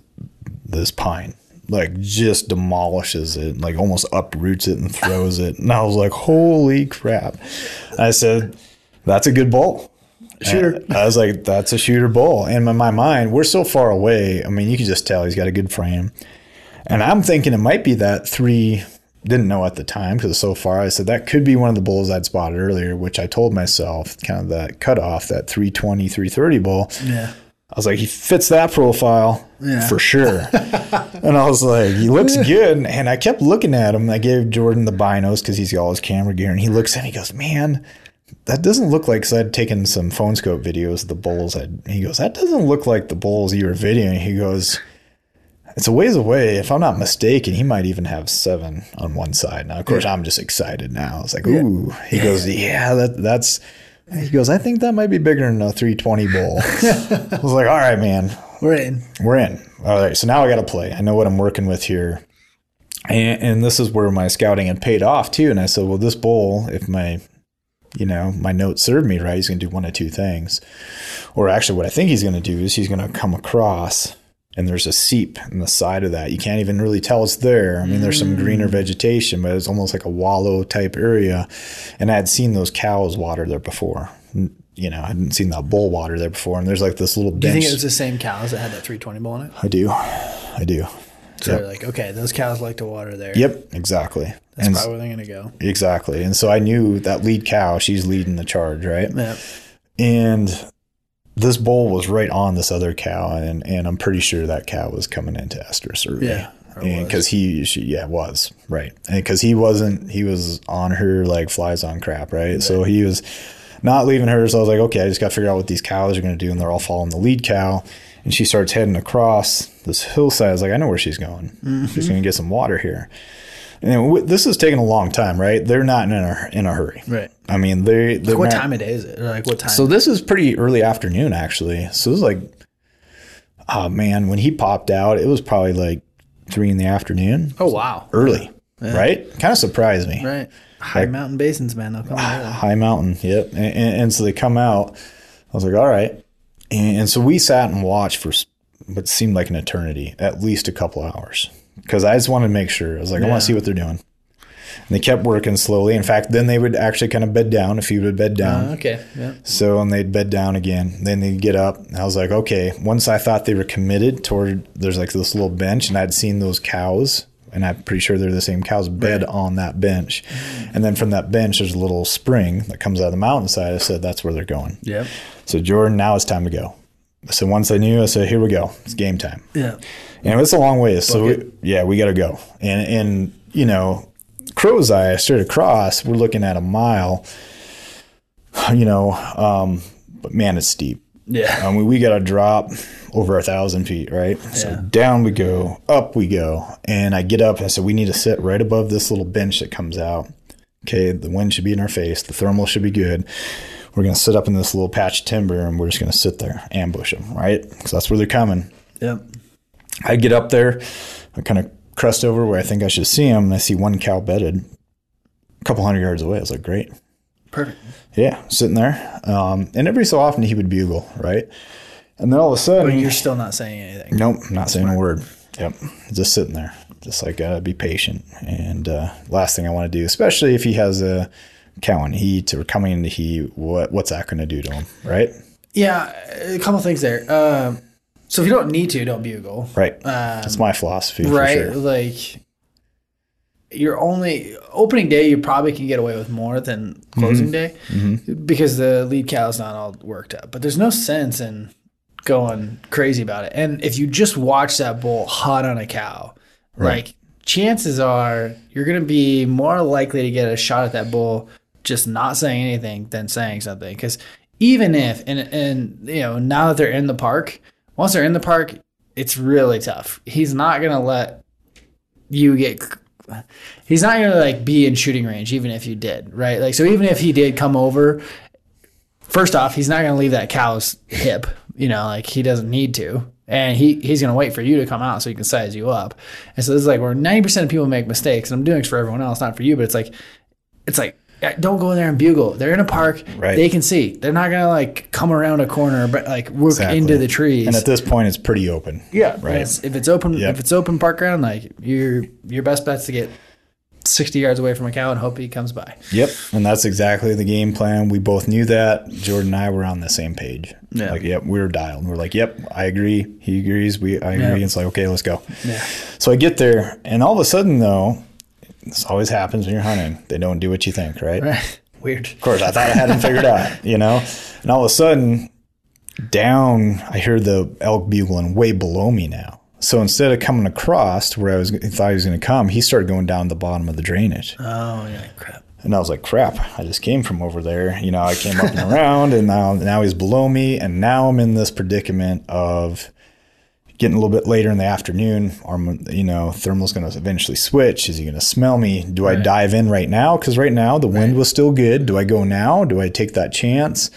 this pine. Like just demolishes it, like almost uproots it and throws it. And I was like, holy crap. I said, That's a good bull. Shooter. I was like, that's a shooter bull. And in my mind, we're so far away. I mean, you can just tell he's got a good frame. And I'm thinking it might be that three, didn't know at the time because so far. I said that could be one of the bulls I'd spotted earlier, which I told myself kind of that cutoff, that 320, 330 bull. Yeah. I was like, he fits that profile Yeah. for sure. and I was like, he looks good. And I kept looking at him. I gave Jordan the binos because he's got all his camera gear. And he looks at me, he goes, man, that doesn't look like, because I'd taken some phone scope videos of the bulls. I'd, he goes, that doesn't look like the bulls you were videoing. He goes, it's a ways away. If I'm not mistaken, he might even have seven on one side. Now, of course, I'm just excited now. I was like, ooh. He goes, yeah, that, that's. He goes, I think that might be bigger than a 320 bowl. I was like, all right, man, We're in. we're in. All right, so now I got to play. I know what I'm working with here. And, and this is where my scouting had paid off too. And I said, well, this bowl, if my, you know, my notes served me right, he's going to do one of two things. Or actually, what I think he's going to do is he's going to come across and there's a seep in the side of that. You can't even really tell it's there. I mean, there's some greener mm. vegetation, but it's almost like a wallow type area. And I had seen those cows water there before. You know, I hadn't seen that bull water there before. And there's like this little Do you think it was the same cows that had that 320 bull in it? I do. I do. So they're like, okay, those cows like to water there. Yep, exactly. That's and probably where they're gonna go. exactly. And so I knew that lead cow, she's leading the charge, right? Yeah. And this bull was right on this other cow, and and I'm pretty sure that cow was coming into Esther survey. Yeah, and because he, she, yeah, was right, and because he wasn't, he was on her like flies on crap, right? So he was not leaving her. So I was like, okay, I just got to figure out what these cows are going to do, and they're all following the lead cow. And she starts heading across this hillside. I was like, I know where she's going. Mm-hmm. She's going to get some water here. And w- this is taking a long time, right? They're not in a in a hurry. Right. I mean, they. they're What not- time of day is it? Or like what time? so this is pretty early afternoon, actually. So it was like, oh man, when he popped out, it was probably like three in the afternoon. oh wow. Early, right? Kind of surprised me. Right. High mountain basins, man. They'll come ah, early. High mountain, yep. And, and, and so they come out. I was like, all right. And, and so we sat and watched for what seemed like an eternity, at least a couple hours, because I just wanted to make sure. I was like, I want to see what they're doing. And they kept working slowly. In fact, then they would actually kind of bed down. A few would bed down. Uh, okay. Yeah. So and they'd bed down again. Then they'd get up. I was like, okay. Once I thought they were committed toward there's like this little bench, and I'd seen those cows, and I'm pretty sure they're the same cows bed on that bench. And then from that bench, there's a little spring that comes out of the mountainside. I said that's where they're going. Yep. So Jordan, now it's time to go. So once I knew, I said, here we go. It's game time. Yeah. And it's a long ways. So we, yeah, we got to go. And and you know, crow's eye straight across. We're looking at a mile. You know, um, but man, it's steep. Yeah. I mean, we got to drop over a thousand feet, right? So Yeah. down we go, up we go, and I get up and I said, we need to sit right above this little bench that comes out. Okay, the wind should be in our face, the thermal should be good. We're gonna sit up in this little patch of timber and we're just gonna sit there, ambush them, right? Because that's where they're coming. Yep. I get up there, I kind of crest over where I think I should see him, and I see one cow bedded a couple hundred yards away. I was like, great. Perfect. Yeah, sitting there. Um, and every so often he would bugle, right? And then all of a sudden, But you're still not saying anything. nope, not saying a word. Yep, just sitting there, just like gotta be patient. And uh, last thing I want to do, especially if he has a cow in heat or coming into heat, what what's that going to do to him, right? Yeah. A couple things there. Um, so if you don't need to, don't bugle. Right. Um, That's my philosophy, for right. sure. Like you're only opening day. You probably can get away with more than closing day because the lead cow is not all worked up. But there's no sense in going crazy about it. And if you just watch that bull hot on a cow, like chances are you're going to be more likely to get a shot at that bull just not saying anything than saying something. Because even if and and you know now that they're in the park, once they're in the park, it's really tough. He's not going to let you get he's not gonna like be in shooting range even if you did right? Like so even if he did come over first off he's not gonna leave that cow's hip you know like he doesn't need to. And he he's gonna wait for you to come out so he can size you up. And so this is like where 90% of people make mistakes and i'm doing this for everyone else not for you but it's like it's like don't go in there and bugle. They're in a park. Right. They can see. They're not gonna like come around a corner, but like work Exactly. into the trees. And at this point, it's pretty open. yeah, Right. It's- if it's open, Yep. if it's open park ground, like your your best bet's to get sixty yards away from a cow and hope he comes by. Yep. And that's exactly the game plan. We both knew that. Jordan and I were on the same page. Yeah. Like, yep, we were dialed. We're like, yep, I agree. He agrees. We I agree. Yeah. It's like, okay, let's go. Yeah. So I get there, and all of a sudden, though, this always happens when you're hunting. They don't do what you think, right? Right. Weird. Of course, I thought I had them figured out, you know? And all of a sudden, down, I hear the elk bugling way below me now. So instead of coming across to where I was thought he was going to come, he started going down the bottom of the drainage. Oh yeah, crap. And I was like, crap, I just came from over there. You know, I came up and around and now now he's below me and now I'm in this predicament of getting a little bit later in the afternoon. You know, thermal's going to eventually switch. Is he going to smell me? Do I dive in right now? Because right now the wind was still good. Do I go now? Do I take that chance?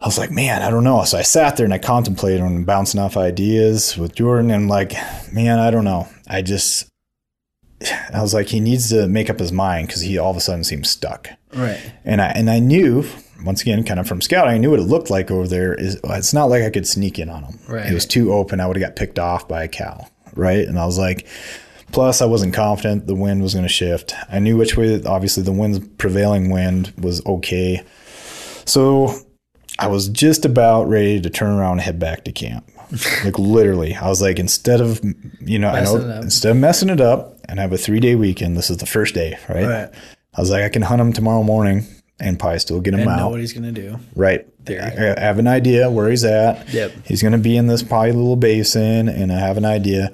I was like, man, I don't know. So I sat there and I contemplated on bouncing off ideas with Jordan and like, man, I don't know. I just, I was like, he needs to make up his mind because he all of a sudden seems stuck. Right. And I and I knew once again, kind of from scouting, I knew what it looked like over there. Is it's not like I could sneak in on them. Right. It was too open. I would have got picked off by a cow. Right. And I was like, plus I wasn't confident the wind was going to shift. I knew which way. Obviously, the wind's prevailing wind was okay. So I was just about ready to turn around and head back to camp. like literally, I was like, instead of you know, I know instead of messing it up and have a three day weekend, this is the first day, right? Right. I was like, I can hunt them tomorrow morning and probably still get him And know out. what he's gonna do. Right. There. I I have an idea where he's at. Yep. He's going to be in this probably little basin, and I have an idea.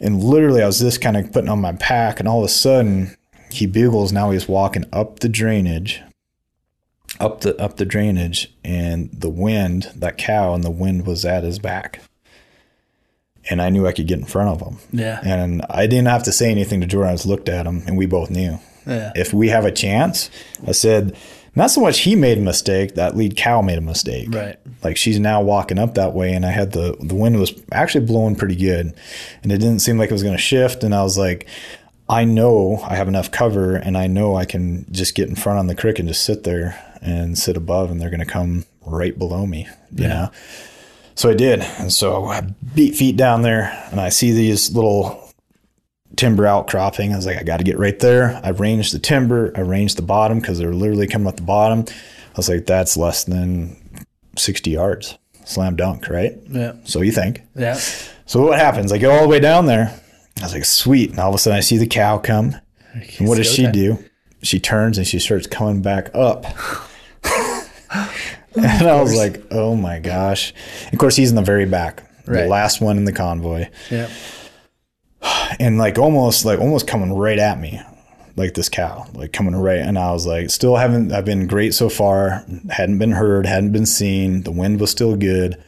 And literally, I was just kind of putting on my pack, and all of a sudden, he bugles. Now he's walking up the drainage, up the up the drainage, and the wind, that cow, and the wind was at his back. And I knew I could get in front of him. Yeah. And I didn't have to say anything to Jordan. I just looked at him, and we both knew Yeah. if we have a chance, I said, not so much he made a mistake, that lead cow made a mistake. Right. Like she's now walking up that way, and I had the the wind was actually blowing pretty good, and it didn't seem like it was going to shift. And I was like, I know I have enough cover, and I know I can just get in front on the creek and just sit there and sit above, and they're going to come right below me. You know. So I did, and so I beat feet down there, and I see these little timber outcropping. I was like, I got to get right there. I ranged the timber. I ranged the bottom because they're literally coming up the bottom. I was like, that's less than 60 yards. Slam dunk, right? Yeah. So you think. Yeah. So what happens? I get all the way down there. I was like, sweet. And all of a sudden I see the cow come. And what does she go do? She turns and she starts coming back up. and I was like, oh my gosh. Of course, he's in the very back, Right. the last one in the convoy Yeah. and like almost like almost coming right at me like this cow like coming right and i was like still haven't i've been great so far hadn't been heard hadn't been seen the wind was still good.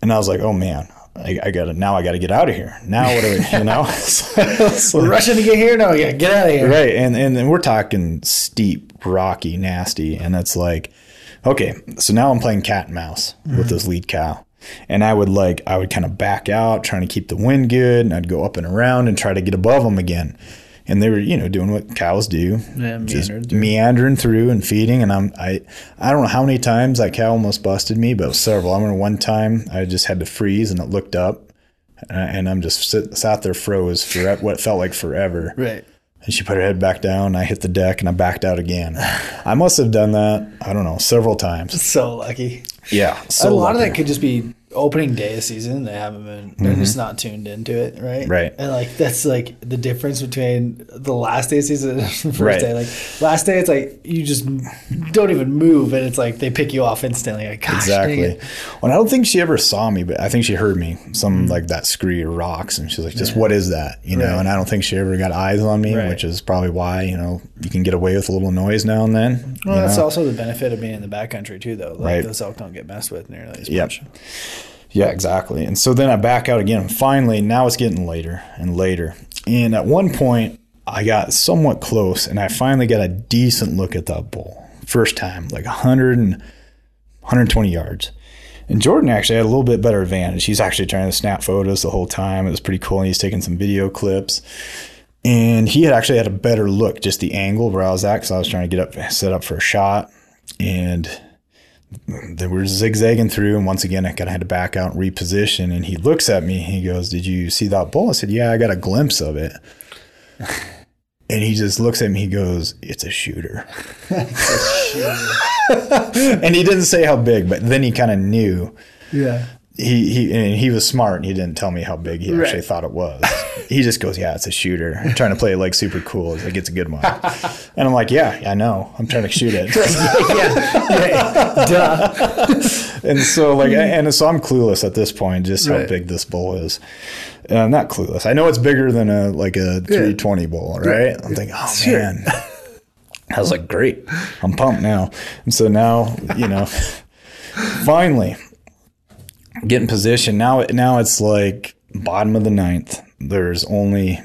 And i was like oh man i, I gotta now i gotta get out of here. Now what do we you know? So- We're rushing to get here. No, yeah, get out of here. right and, and and we're talking steep rocky nasty and it's like okay so now i'm playing cat and mouse with mm-hmm. this lead cow and i would like i would kind of back out trying to keep the wind good and i'd go up and around and try to get above them again and they were you know doing what cows do Yeah, just meandering through. meandering through and feeding and i'm i i don't know how many times that cow almost busted me but it was several i remember one time i just had to freeze and it looked up and I- and i'm just sit, sat there froze for what felt like forever Right. and she put her head back down. I hit the deck and I backed out again. I must have done that, I don't know, several times. So lucky. Yeah. So a lot of that could just be opening day of season. They haven't been. They're just not tuned into it, right? Mm-hmm. Right. And like that's like the difference between the last day of season and the first Right. day. Like last day, it's like you just don't even move, and it's like they pick you off instantly. Like gosh, Exactly. Well, I don't think she ever saw me, but I think she heard me. Some like that scree rocks, and she's like, "Just what is that?" You know. Mm-hmm. Right. And I don't think she ever got eyes on me, Right. which is probably why you know you can get away with a little noise now and then. Well, that's know? also the benefit of being in the backcountry too, though. Like Right. those elk don't get messed with nearly as Yep. much. Yeah, exactly. And so then I back out again. Finally, now it's getting later and later. And at one point, I got somewhat close and I finally got a decent look at that bull. First time, like 100 and 120 yards. And Jordan actually had a little bit better advantage. He's actually trying to snap photos the whole time. It was pretty cool. And he's taking some video clips. And he had actually had a better look, just the angle where I was at, because I was trying to get up, set up for a shot. And they were zigzagging through. And once again, I kind of had to back out and reposition. And he looks at me. He goes, Did you see that bull? I said, Yeah, I got a glimpse of it. And he just looks at me. He goes, "It's a shooter." and he didn't say how big, but then he kind of knew. Yeah. He he and he was smart. and He didn't tell me how big he actually Right. thought it was. he just goes, "Yeah, it's a shooter." I'm trying to play it like super cool. He's like, "It's a good one," and I'm like, "Yeah, I know. I'm trying to shoot it." yeah. Duh. and so like and so I'm clueless at this point just how big this bull is. And I'm not clueless. I know it's bigger than a like a 320 bull, right? I'm thinking, oh Sure. man. I was like, great. I'm pumped now. And so now, you know, finally get in position. Now now it's like bottom of the ninth. There's only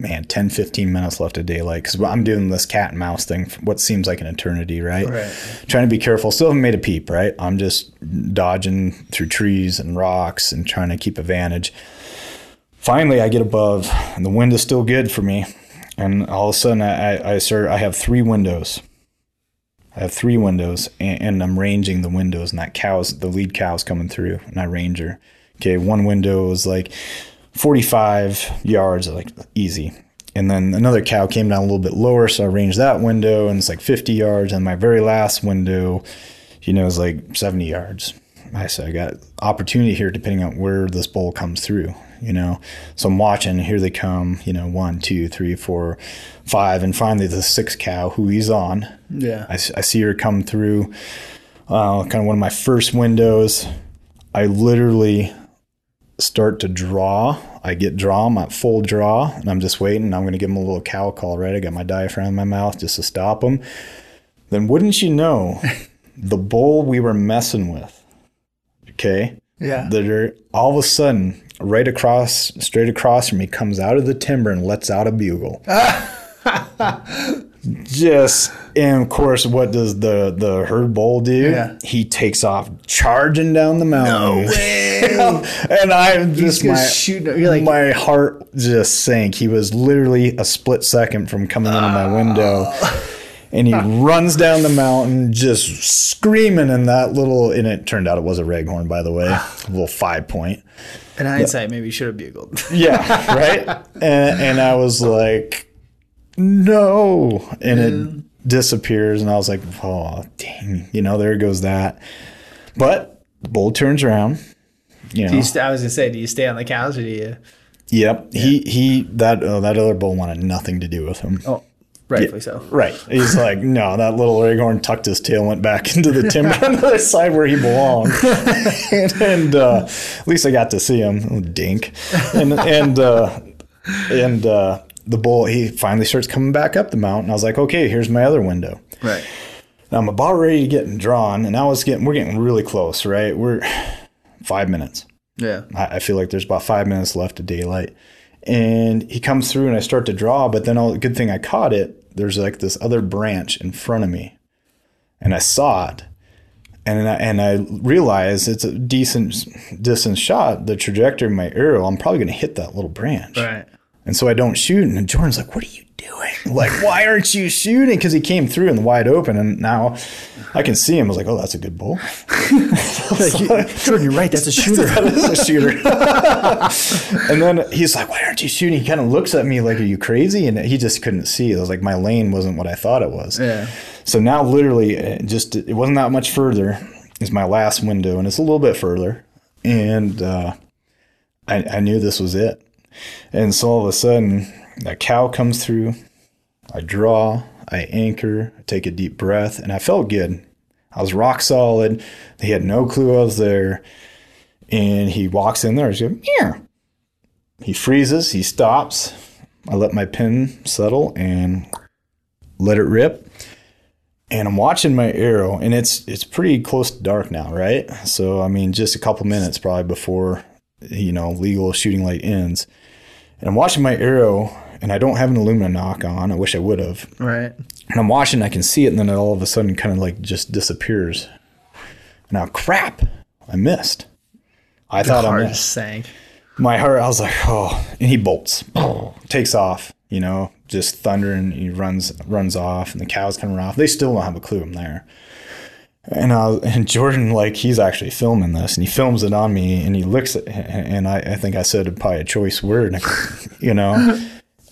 man 10 15 minutes left of daylight because i'm doing this cat and mouse thing for what seems like an eternity right? Right. trying to be careful still haven't made a peep right i'm just dodging through trees and rocks and trying to keep advantage finally i get above and the wind is still good for me and all of a sudden i i, I start i have three windows I have three windows and, and I'm ranging the windows and that cow's the lead cow's coming through and I range her. Okay, one window was like 45 yards, like easy. And then another cow came down a little bit lower, so I ranged that window and it's like 50 yards. And my very last window, you know, is like 70 yards. I said, I got opportunity here depending on where this bull comes through, you know. So I'm watching, here they come, you know, one, two, three, four, five, and finally the sixth cow who he's on. Yeah. I see her come through, uh, kind of one of my first windows. I literally start to draw. I get draw, I'm at full draw, and I'm just waiting. I'm going to give him a little cow call, right? I got my diaphragm in my mouth just to stop him. Then, wouldn't you know, the bull we were messing with, okay, Yeah. that are all of a sudden, right across, straight across from me, comes out of the timber and lets out a bugle. Just and of course, what does the the herd bull do? Yeah. He takes off charging down the mountain. and I'm just my shooting- like- my heart just sank. He was literally a split second from coming into my window. Ah. And he runs down the mountain, just screaming in that little. And it turned out it was a raghorn, by the way, a little five point. In hindsight, maybe you should have bugled. Yeah, right. and, and I was like, no, and it disappears, and I was like, oh dang, you know, there goes that. But the bull turns around. You know, Do you I was gonna say, do you stay on the cows or do you? yep. He he that uh, that other bull wanted nothing to do with him. Oh, rightfully so. Right. He's like, no, that little Raghorn tucked his tail, went back into the timber on the other side where he belonged. and and uh, at least I got to see him, oh, dink. And and uh, and uh, the bull, he finally starts coming back up the mountain. I was like, okay, here's my other window. Right. Now I'm about ready to get drawn, and now it's getting we're getting really close, right? We're five minutes. Yeah. I, I feel like there's about five minutes left of daylight. And he comes through and I start to draw, but then all good thing I caught it. There's like this other branch in front of me. And I saw it. And I, and I realized it's a decent distance shot. The trajectory of my arrow, I'm probably going to hit that little branch. Right. And so I don't shoot. And Jordan's like, What are you doing? Like, why aren't you shooting? Because he came through in the wide open. And now I can see him. I was like, Oh, that's a good bull. You're right. That's a shooter. that is a shooter. and then he's like, Why aren't you shooting? He kind of looks at me like, Are you crazy? And he just couldn't see. It was like my lane wasn't what I thought it was. Yeah. So now, literally, just it wasn't that much further. Is my last window, and it's a little bit further. And uh, I, I knew this was it. And so all of a sudden, that cow comes through. I draw, I anchor, I take a deep breath, and I felt good. I was rock solid. He had no clue I was there. And he walks in there. He's like, Meow. He freezes. He stops. I let my pin settle and let it rip. And I'm watching my arrow, and it's it's pretty close to dark now, right? So I mean, just a couple minutes probably before you know legal shooting light ends. And I'm watching my arrow, and I don't have an aluminum nock on. I wish I would have. Right. And I'm watching, I can see it, and then it all of a sudden kind of like just disappears. Now, crap, I missed. I thought I missed. sank. My heart, I was like, oh, and he bolts, takes off, you know, just thundering. He runs, runs off, and the cows come off. They still don't have a clue I'm there. And uh, and Jordan, like, he's actually filming this, and he films it on me, and he looks at, and I, I think I said probably a choice word, you know.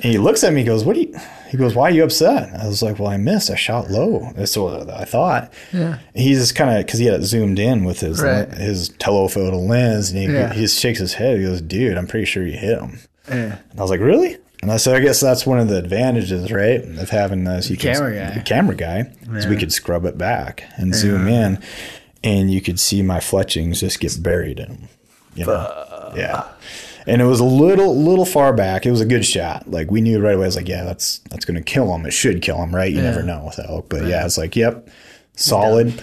And he looks at me, he goes, "What do you?" He goes, "Why are you upset?" I was like, "Well, I missed. I shot low. That's what I thought." Yeah. He's just kind of because he had it zoomed in with his Right. his telephoto lens, and he, Yeah. he just shakes his head. He goes, "Dude, I'm pretty sure you hit him." Yeah. And I was like, "Really?" And I said, "I guess that's one of the advantages, right, of having this you can- camera guy. the camera guy, is we could scrub it back and zoom in, and you could see my fletchings just get buried in them. You know? Yeah. And it was a little little far back. It was a good shot. Like we knew right away. I was like, yeah, that's that's gonna kill him. It should kill him, right? You never know with elk, but yeah, it's like, yep, solid.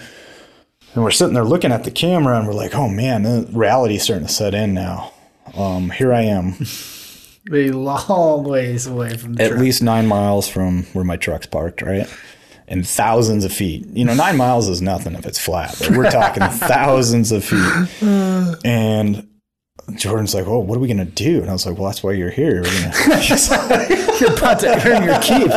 And we're sitting there looking at the camera, and we're like, oh man, the reality's starting to set in now. Um, here I am, A long ways away from the at truck. least nine miles from where my truck's parked, right? And thousands of feet. You know, nine miles is nothing if it's flat, but we're talking thousands of feet. And Jordan's like, "Oh, what are we gonna do?" And I was like, "Well, that's why you're here. We're gonna." You're about to earn your keep.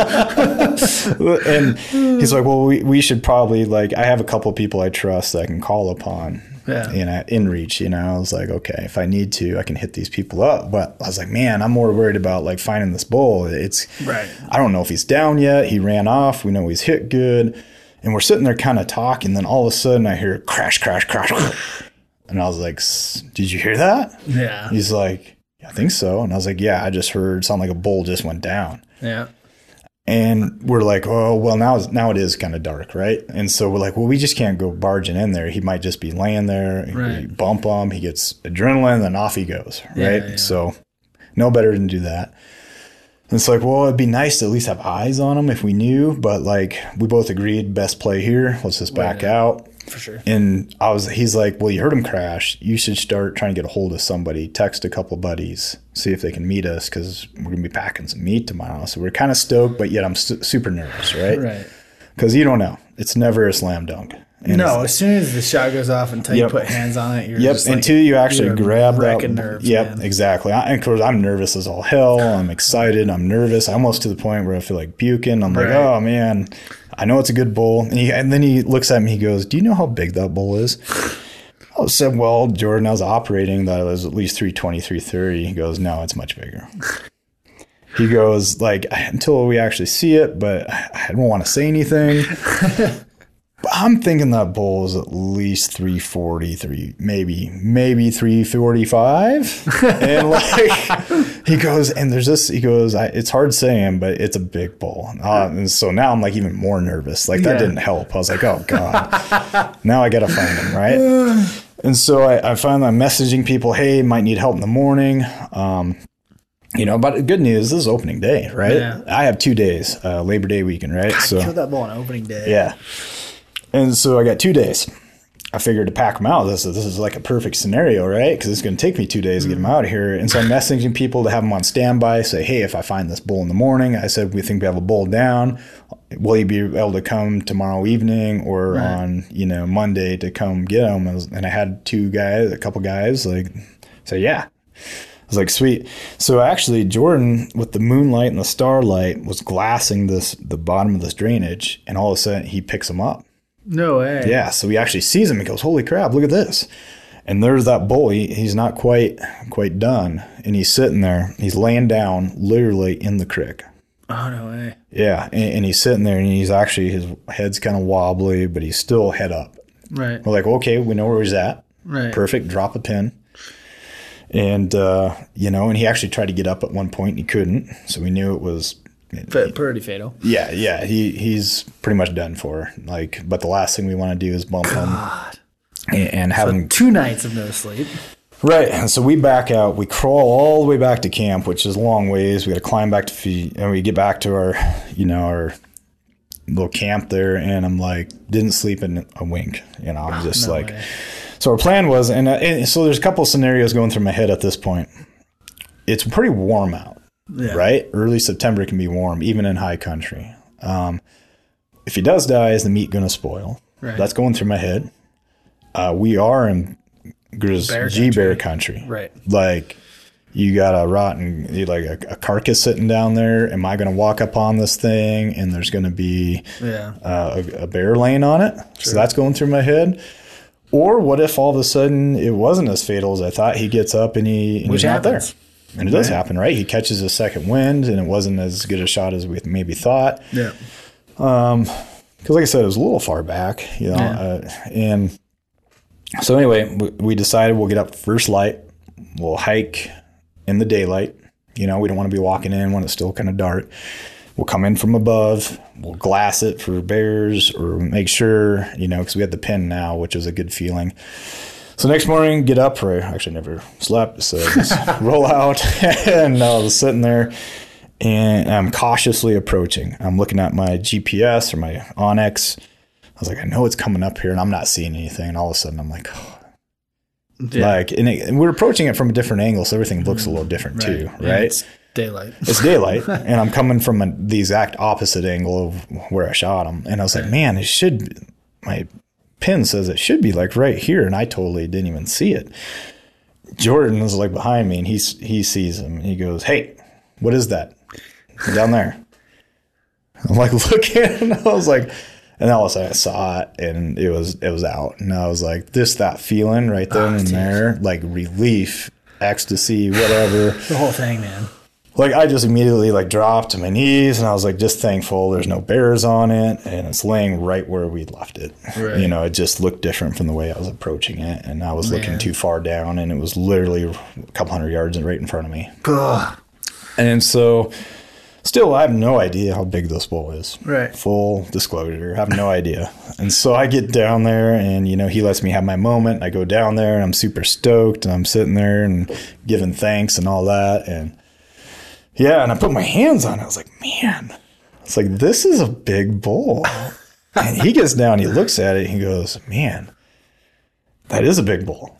and he's like, "Well, we, we should probably like I have a couple people I trust that I can call upon." Yeah. You know, in reach, you know, I was like, okay, if I need to, I can hit these people up. But I was like, man, I'm more worried about like finding this bull. It's Right. I don't know if he's down yet. He ran off. We know he's hit good. And we're sitting there kind of talking. And Then all of a sudden I hear crash, crash, crash. And I was like, "S- did you hear that? Yeah. He's like, I think so. And I was like, yeah, I just heard sound like a bull just went down. Yeah. And we're like, oh, well, now, now it is kind of dark, right? And so we're like, well, we just can't go barging in there. He might just be laying there. Right. We bump him. He gets adrenaline, then off he goes, right? yeah. So no better than do that. And it's like, well, it'd be nice to at least have eyes on him if we knew, but like we both agreed, best play here. Let's just back out. For sure. And I was, he's like, well, you heard him crash. You should start trying to get a hold of somebody, text a couple buddies, see if they can meet us because we're going to be packing some meat tomorrow. So we're kind of stoked, but yet I'm su- super nervous, right? Right. Because you don't know. It's never a slam dunk. And No, as soon as the shot goes off until Yep. you put hands on it, you're Yep. like, Until you actually grab that. nerves, yep. man. Exactly. I, and of course, I'm nervous as all hell. I'm excited. I'm nervous. I'm Almost to the point where I feel like puking. I'm like, oh man, I know it's a good bull. And, he, and then he looks at me. He goes, "Do you know how big that bull is?" Oh, I said, "Well, Jordan, I was operating that it was at least 320, 330." He goes, "No, it's much bigger." He goes like until we actually see it, but I don't want to say anything. I'm thinking that bull is at least 340, three, maybe, maybe 345. and like, he goes, and there's this, he goes, I, it's hard saying, but it's a big bull. Uh, and so now I'm like even more nervous. Like that Yeah. didn't help. I was like, oh God, now I got to find him. Right. And so I, I find I'm messaging people, hey, might need help in the morning. Um, you know, but good news, this is opening day, right? Yeah. I have two days, uh, Labor Day weekend, right? so that ball on opening day. yeah. And so I got two days. I figured to pack them out. This is, this is like a perfect scenario, right? Because it's going to take me two days to get them mm-hmm. out of here. And so I'm messaging people to have them on standby. Say, hey, if I find this bull in the morning, I said we think we have a bull down. Will you be able to come tomorrow evening or on you know Monday to come get them? And, I and I had two guys, a couple guys, like say, yeah. I was like, sweet. So actually, Jordan, with the moonlight and the starlight, was glassing this the bottom of this drainage, and all of a sudden he picks them up. No way. Yeah, so he actually sees him. He goes, "Holy crap! Look at this!" And there's that bull. He, he's not quite quite done, and he's sitting there. He's laying down, literally in the creek. Oh no way. Yeah, and, and he's sitting there, and he's actually his head's kind of wobbly, but he's still head up. Right. We're like, okay, we know where he's at. Right. Perfect. Drop a pin. And uh, you know, and he actually tried to get up at one point, and he couldn't. So we knew it was F- pretty fatal. Yeah, yeah, he he's pretty much done for. Like, but the last thing we want to do is bump him and, and have him Two nights of no sleep. right. And so we back out. We crawl all the way back to camp, which is a long ways. We got to climb back to feet, and we get back to our, you know, our little camp there. And I'm like, didn't sleep in a wink. You know, I'm just No like. way. So our plan was, and, uh, and so there's a couple of scenarios going through my head at this point. It's pretty warm out. Yeah. right? Early September can be warm, even in high country. Um, if he does die, is the meat going to spoil? Right. That's going through my head. Uh, we are in Grizz Bear G bear country. Right. Like, you got a rotten, like a, a carcass sitting down there. Am I going to walk up on this thing and there's going to be Yeah. uh, a, a bear laying on it? So that's going through my head. Or what if all of a sudden it wasn't as fatal as I thought? He gets up and he and Which he's not there. And it does happen, right? He catches a second wind, and it wasn't as good a shot as we maybe thought. Yeah. Because, like I said, it was a little far back, you know. Yeah. Uh, and so, anyway, we, we decided we'll get up first light. We'll hike in the daylight. You know, we don't want to be walking in when it's still kind of dark. We'll come in from above. We'll glass it for bears or make sure, you know, because we had the pin now, which is a good feeling. So next morning, get up, or I actually never slept, so just roll out, and I was sitting there, and I'm cautiously approaching. I'm looking at my GPS or my onX. I was like, I know it's coming up here, and I'm not seeing anything. And all of a sudden, I'm like, oh. Yeah. like, and, it, and we're approaching it from a different angle, so everything looks a little different too, right? Yeah, it's daylight. it's daylight and I'm coming from a, the exact opposite angle of where I shot him. And I was like, man, it should, my pin says it should be like right here. And I totally didn't even see it. Jordan is like behind me and he's, he sees him and he goes, Hey, what is that down there? I'm like looking and I was like, and all of a sudden I saw it and it was, it was out. And I was like, this, that feeling right then ah, and there, like relief, ecstasy, whatever The whole thing, man. Like I just immediately like dropped to my knees and I was like just thankful there's no bears on it and it's laying right where we left it. Right. You know, it just looked different from the way I was approaching it and I was looking too far down and it was literally a couple hundred yards and right in front of me. Ugh. And so still I have no idea how big this bull is. Right. Full disclosure, I have no idea. And so I get down there and you know, he lets me have my moment. I go down there and I'm super stoked and I'm sitting there and giving thanks and all that and yeah, and I put my hands on it. I was like, man, it's like, this is a big bull. and he gets down, he looks at it, he goes, man, that is a big bull.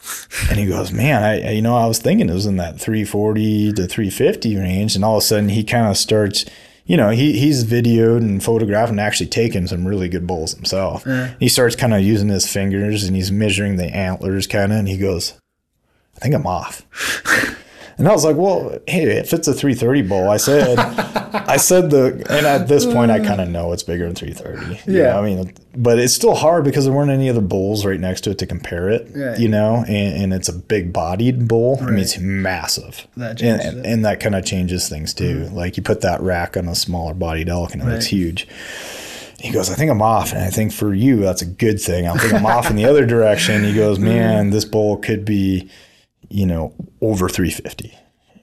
And he goes, man, I, I- you know, I was thinking it was in that 340 to 350 range. And all of a sudden he kind of starts, you know, he, he's videoed and photographed and actually taken some really good bulls himself. He starts kind of using his fingers and he's measuring the antlers kind of, and he goes, I think I'm off. And I was like, well, hey, if it's a 330 bowl, I said, I said the, and at this point, I kind of know it's bigger than 330. you Yeah. know, I mean, but it's still hard because there weren't any other bulls right next to it to compare it, Right. you know, and, and it's a big bodied bull. I mean, it's massive. That and, changes and. Mm-hmm. and that kind of changes things too. Like you put that rack on a smaller bodied elk and it looks Right. huge. He goes, I think I'm off. And I think for you, that's a good thing. I think I'm off in the other direction. He goes, man, this bull could be, you know, over 350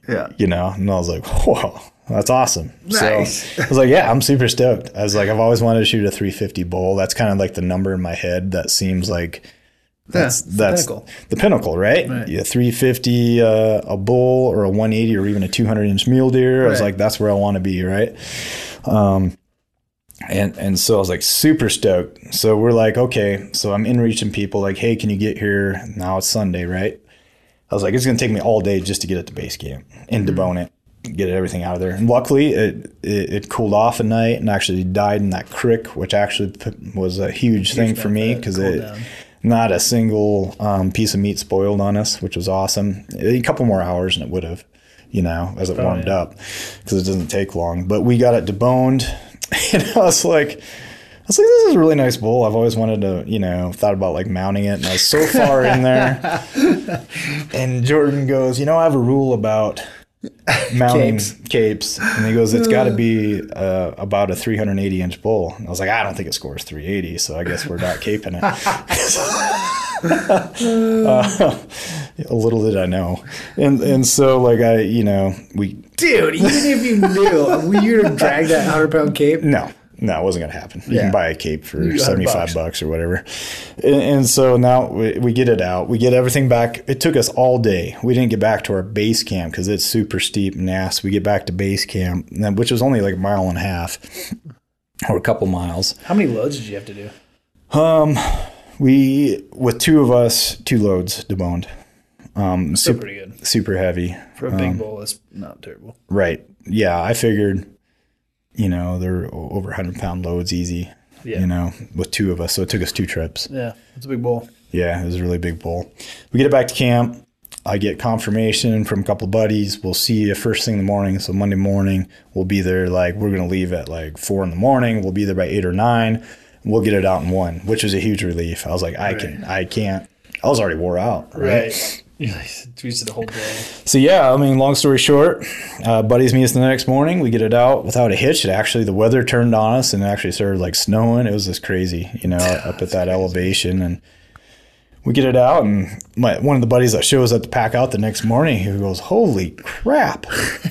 Yeah. you know, and I was like, whoa, that's awesome. Nice. So I was like, yeah, I'm super stoked. I was like, I've always wanted to shoot a 350 bull. That's kind of like the number in my head that seems like that's the that's pinnacle. the pinnacle, right? Right. Yeah, 350 uh, a bull or a 180 or even a 200 inch mule deer. I was like, that's where I want to be, right? Um, and and so I was like super stoked. So we're like, okay, so I'm in reaching people like, hey, can you get here? Now it's Sunday, right? I was like, it's gonna take me all day just to get it to base camp and debone it, get everything out of there. And luckily, it, it it cooled off at night and actually died in that crick, which actually was a huge thing for me because it down. not a single um, piece of meat spoiled on us, which was awesome. A couple more hours and it would have, you know, as it warmed Oh, yeah. up because it doesn't take long. But we got it deboned, and I was like. I was like, this is a really nice bull. I've always wanted to, you know, thought about like mounting it, and I was so far in there. And Jordan goes, you know, I have a rule about mounting Capes. capes, and he goes, it's got to be uh, about a 380 inch bull. And I was like, I don't think it scores 380, so I guess we're not caping it. Uh, little did I know, and and so like I, you know, we Dude, even if you knew, were you have dragged that 100 pound cape? No, no, it wasn't going to happen. You Yeah. can buy a cape for 75 bucks. bucks. or whatever. And, and so now we, we get it out. We get everything back. It took us all day. We didn't get back to our base camp because it's super steep and ass. We get back to base camp, which was only like a mile and a half or a couple miles. How many loads did you have to do? Um, we, with two of us, two loads deboned. Um, Still super, pretty good. super heavy. For a big bull, it's not terrible. Right. Yeah, I figured, you know, they're over 100 pound loads easy. Yeah. You know, with two of us, so it took us two trips. Yeah, it's a big bull. Yeah, it was a really big bull. We get it back to camp. I get confirmation from a couple of buddies. We'll see you first thing in the morning. So Monday morning, we'll be there. Like we're gonna leave at like four in the morning. We'll be there by eight or nine. We'll get it out in one, which was a huge relief. I was like, I can, I can't. I was already wore out. Right. You twisted the whole day. So yeah, I mean, long story short, uh, buddies meet us the next morning. We get it out without a hitch. It actually the weather turned on us and it actually started like snowing. It was just crazy, you know, up at that elevation and. We get it out, and my one of the buddies that shows up to pack out the next morning, he goes, "Holy crap!"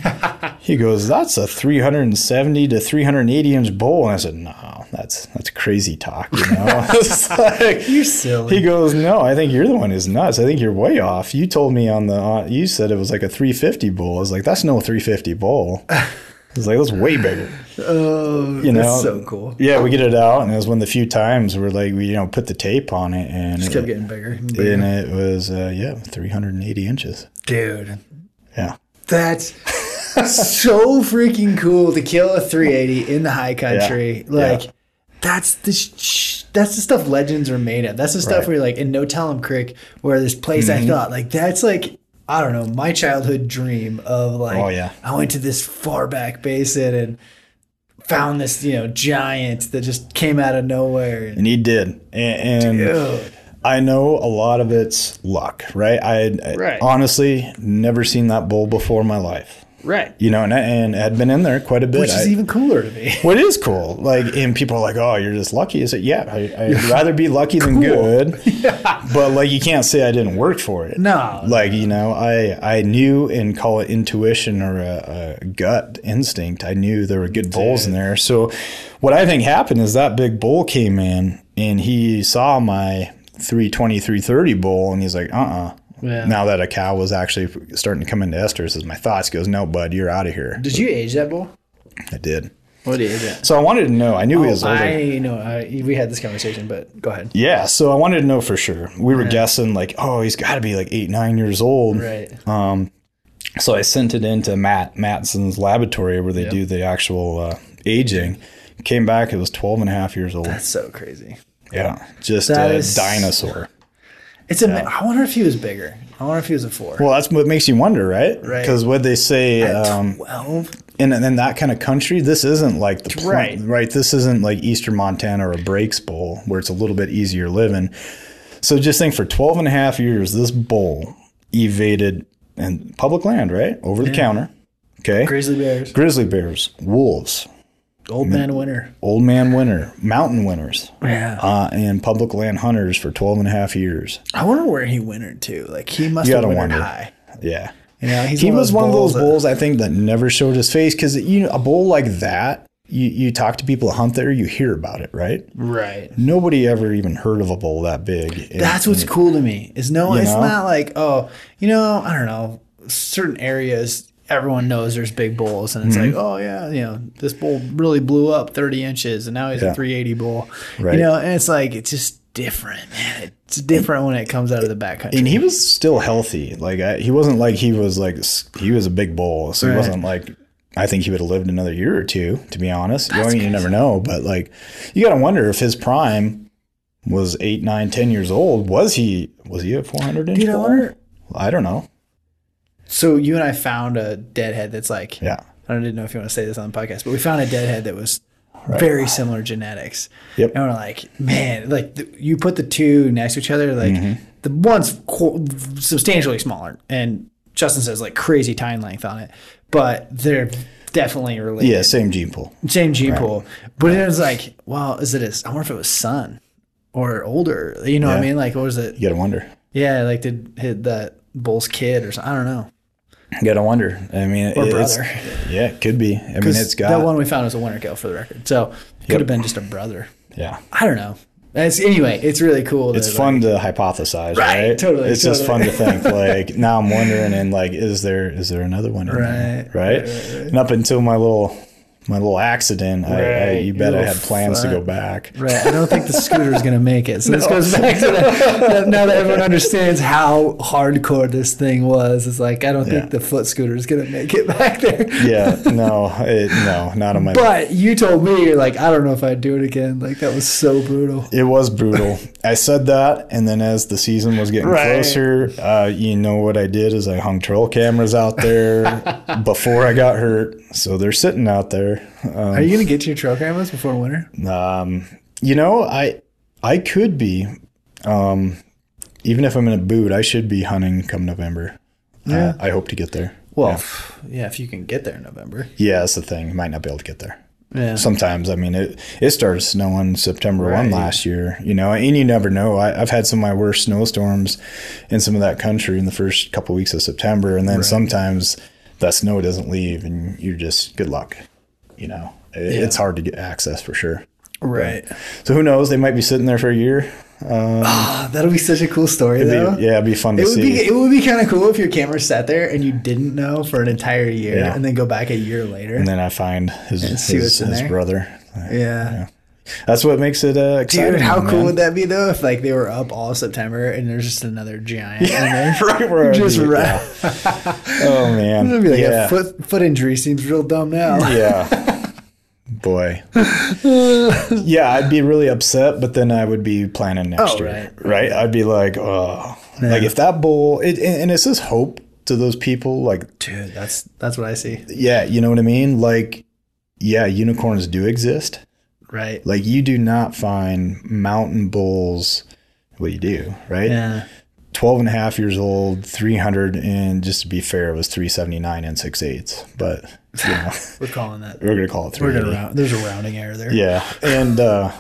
he goes, "That's a 370 to 380 inch bowl," and I said, "No, that's that's crazy talk." You know, like- You're silly. he goes, "No, I think you're the one who's nuts. I think you're way off. You told me on the uh, you said it was like a 350 bull. I was like, that's no 350 bull. I was like, that's way bigger. oh, You know, that's so cool. Yeah, we get it out, and it was one of the few times where like we you know put the tape on it, and Just it, kept getting bigger. and bigger. and it was uh, yeah 380 inches. Dude, Yeah, that's so freaking cool to kill a 380 in the high country. Yeah. Like, Yeah. that's the sh- that's the stuff legends are made of. That's the stuff Right. Mm-hmm. where you're like in No Tellum Creek, where this place I thought like that's like I don't know my childhood dream of like Oh, yeah. I went to this far back basin and found this you know giant that just came out of nowhere. And, and he did, and, and I know a lot of it's luck, right? I Right. honestly never seen that bull before in my life, right? you know, and I, and had been in there quite a bit. Which is I- even cooler to me. what is cool. Like, and people are like, "Oh, you're just lucky." I said, "Yeah, I, I'd rather be lucky than good." But like, you can't say I didn't work for it. No. Like, you know, I I knew and call it intuition or a, a gut instinct. I knew there were good bulls in there. So, what I think happened is that big bull came in and he saw my 320, 330 bull, and he's like, "Uh, uh Yeah. Now that a cow was actually starting to come into estrus, as my thoughts goes, "No, bud, you're out of here." Did you age that bull? I did. What age it? So I wanted to know. I knew he was older. I know. I, we had this conversation, but go ahead. Yeah, so I wanted to know for sure. We were guessing like, oh, he's got to be like eight, nine years old. Right. Um, So I sent it into Matt Matson's laboratory where they Yep. do the actual uh, aging. Came back, it was 12 and a half years old. That's so crazy. Yeah, just That a is- dinosaur. It's a. I wonder if he was bigger. I wonder if he was a four. Well, that's what makes you wonder, right? Right. Because what they say um, Twelve. in, in that kind of country, this isn't like the pl- Right. right. This isn't like Eastern Montana or a Breaks Bowl where it's a little bit easier living. So just think for 12 and a half years, this bull evaded and public land, right? Over the counter. Okay. Grizzly bears. Grizzly bears, wolves, Old man winter. old man winter, mountain winners, Yeah. uh, and public land hunters for 12 and a half years. I wonder where he wintered to. Like he must You have wintered wonder. high. Yeah. You know, he's he was one of those that- bulls, I think, that never showed his face because you know a bull like that. You, you talk to people that hunt there, you hear about it, right? Right. Nobody ever even heard of a bull that big. And- That's what's cool to me. Is no, it's know? not like oh, you know, I don't know, certain areas. Everyone knows there's big bulls, and it's Mm-hmm. like, oh yeah, you know, this bull really blew up 30 inches, and now he's Yeah. a 380 bull. Right. You know, and it's like it's just different, man. It's different when it comes out of the backcountry. and he was still healthy. Like I, he wasn't like he was like he was a big bull, so Right. he wasn't like. I think he would have lived another year or two. To be honest, you, know, you never know. But like, you got to wonder if his prime was eight, nine, ten years old. Was he? Was he a four hundred inch Dude, I bull? wonder- I don't know. So you and I found a deadhead that's like Yeah. I don't even know if you want to say this on the podcast, but we found a deadhead that was very similar genetics. Yep. And we're like, man, like the, you put the two next to each other, like Mm-hmm. the one's qu- substantially smaller, and Justin says like crazy tine length on it, but they're definitely related. Yeah, same gene pool. Same gene pool. But it was like, well, is it his, I wonder if it was son or older. You know what I mean? Like, what was it? You got to wonder. Yeah, like did hit that bull's kid or something? I don't know. You got to wonder. I mean, Or brother. Yeah, it could be. I mean, it's got. that one we found was a winter kill for the record. So it could have been just a brother. yeah. I don't know. It's, anyway, it's really cool. It's to, fun to hypothesize, Right, right? totally, It's just fun to think. Like now, I'm wondering, and like, is there is there another one? Right, there, right, right? And up until my little my little accident, I, I, you bet I had plans to go back. Right. I don't think the scooter is going to make it. So this goes back to that. Now that everyone understands how hardcore this thing was, it's like, I don't Yeah. think the foot scooter is going to make it back there. Yeah, no, it, no, not on my. But you told me, you're like, I don't know if I'd do it again. Like, that was so brutal. It was brutal. I said that, and then as the season was getting Right. closer, uh, you know what I did is I hung trail cameras out there before I got hurt, so they're sitting out there. Are you going to get to your trail cameras before winter? Um, you know, I I could be, um, even if I'm in a boot, I should be hunting come November. Yeah. Uh, I hope to get there. Well, yeah. if you can get there in November. Yeah, that's the thing. You Might not be able to get there. Yeah. Sometimes, I mean, it it started snowing September Right. one last year, you know, and you never know. I, I've had some of my worst snowstorms in some of that country in the first couple weeks of September, and then sometimes that snow doesn't leave, and you're just good luck. You know, It- Yeah. it's hard to get access for sure. right. So who knows? They might be sitting there for a year. Ah, that'll be such a cool story, though. be, yeah, it'd be fun to It would see. be it would be kind of cool if your camera sat there and you didn't know for an entire year, Yeah. and then go back a year later. and then I find his his, his brother. yeah. That's what makes it uh, exciting. Dude, how man. cool would that be though if like they were up all September and there's just another giant there? right where Just right. yeah. Oh man, It'd be like yeah, a foot foot injury seems real dumb now. yeah. Boy, yeah, I'd be really upset, but then I would be planning next Oh, year, right, right? I'd be like, oh, like if that bull, it, and and it's this hope to those people, like, Dude, that's that's what I see. yeah, you know what I mean? Like, yeah, unicorns do exist. Right. Like, you do not find mountain bulls. Well, you do, right? Yeah. 12 and a half years old, 300, and just to be fair, it was 379 and 6 eighths. But, you know, We're calling that. we're going to call it We're 380. gonna round. There's a rounding error there. Yeah. And, uh,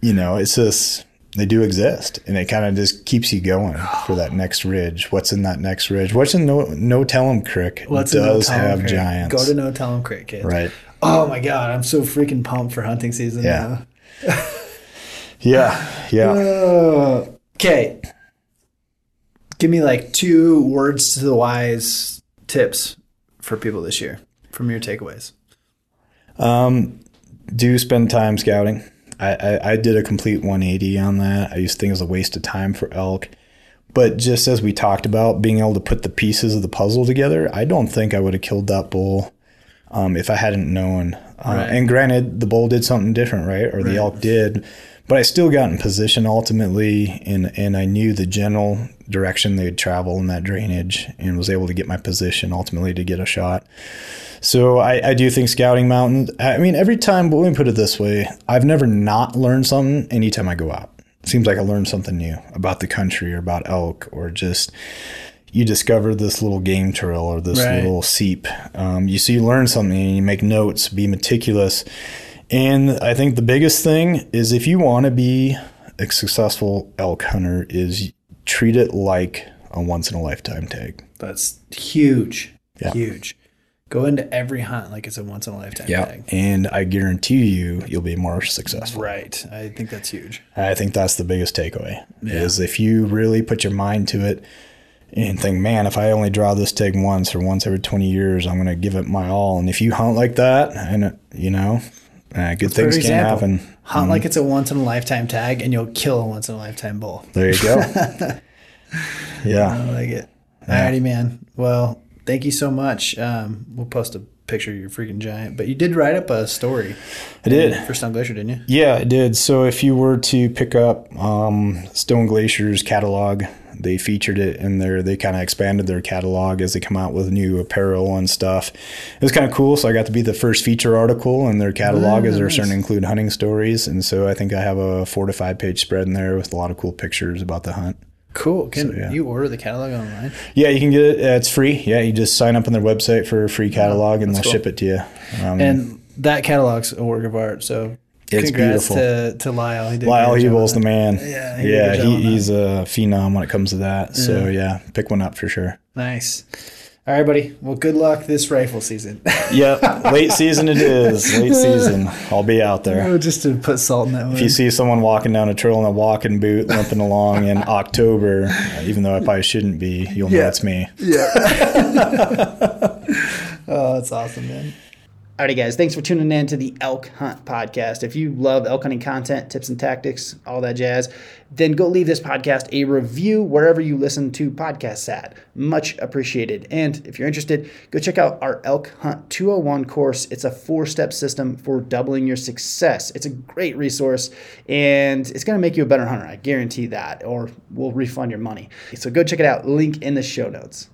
you know, it's just, they do exist. And it kind of just keeps you going for that next ridge. What's in that next ridge? What's in No, no Tell'em Creek? What's in does No have Creek? giants. Go to No Tell'em Creek, kids. right. Oh my god, I'm so freaking pumped for hunting season Yeah. Yeah. Yeah. Uh, Okay. Give me like two words to the wise tips for people this year from your takeaways. Um, do spend time scouting. I, I, I did a complete 180 on that. I used to think it was a waste of time for elk. But just as we talked about being able to put the pieces of the puzzle together, I don't think I would have killed that bull um, if I hadn't known. Uh, Right. And granted, the bull did something different, right? Or the elk did. But I still got in position ultimately, and, and I knew the general direction they'd travel in that drainage and was able to get my position ultimately to get a shot. So I, I do think scouting mountains. I mean, every time, but let me put it this way: I've never not learned something. Anytime I go out, it seems like I learned something new about the country or about elk, or just you discover this little game trail or this Right. little seep. Um, you see, you learn something, and you make notes. Be meticulous. And I think the biggest thing is if you want to be a successful elk hunter, is treat it like a once in a lifetime tag. That's huge. Yeah. Huge. Go into every hunt like it's a once in a lifetime tag. And I guarantee you, you'll be more successful. Right. I think that's huge. I think that's the biggest takeaway Yeah. is if you really put your mind to it and think, man, if I only draw this tag once or once every 20 years, I'm going to give it my all. And if you hunt like that and, you know, uh, good things For can happen. Hunt like it's a once in a lifetime tag and you'll kill a once in a lifetime bull. There you go. yeah. I like it. Alrighty, man. Well, thank you so much. Um, we'll post a picture of your freaking giant. But you did write up a story I did. for Stone Glacier, didn't you? Yeah, I did. So if you were to pick up um, Stone Glacier's catalog, they featured it in there. They kind of expanded their catalog as they come out with new apparel and stuff. It was kind of cool. So I got to be the first feature article in their catalog as they're starting to include hunting stories. And so I think I have a four to five page spread in there with a lot of cool pictures about the hunt. Cool. Can yeah. you order the catalog online? Yeah, you can get it. Uh, it's free. Yeah, you just sign up on their website for a free catalog and they'll cool. ship it to you. Um, And that catalog's a work of art. So It's congrats beautiful. to, to Lyle. He did Lyle Hebel's the man. Yeah, he yeah, he, he's a phenom when it comes to that. So yeah, pick one up for sure. Nice. All right, buddy. Well, good luck this rifle season. Yep, late season it is. Late season. I'll be out there. Oh, Just to put salt in that one. If you see someone walking down a trail in a walking boot, limping along in October, even though I probably shouldn't be, you'll know Yeah. it's me. Yeah. oh, that's awesome, man. Alrighty, guys, thanks for tuning in to the Elk Hunt Podcast. If you love elk hunting content, tips and tactics, all that jazz, then go leave this podcast a review wherever you listen to podcasts at. Much appreciated. And if you're interested, go check out our Elk Hunt 201 course. It's a four step system for doubling your success. It's a great resource and it's going to make you a better hunter. I guarantee that, or we'll refund your money. So go check it out. Link in the show notes.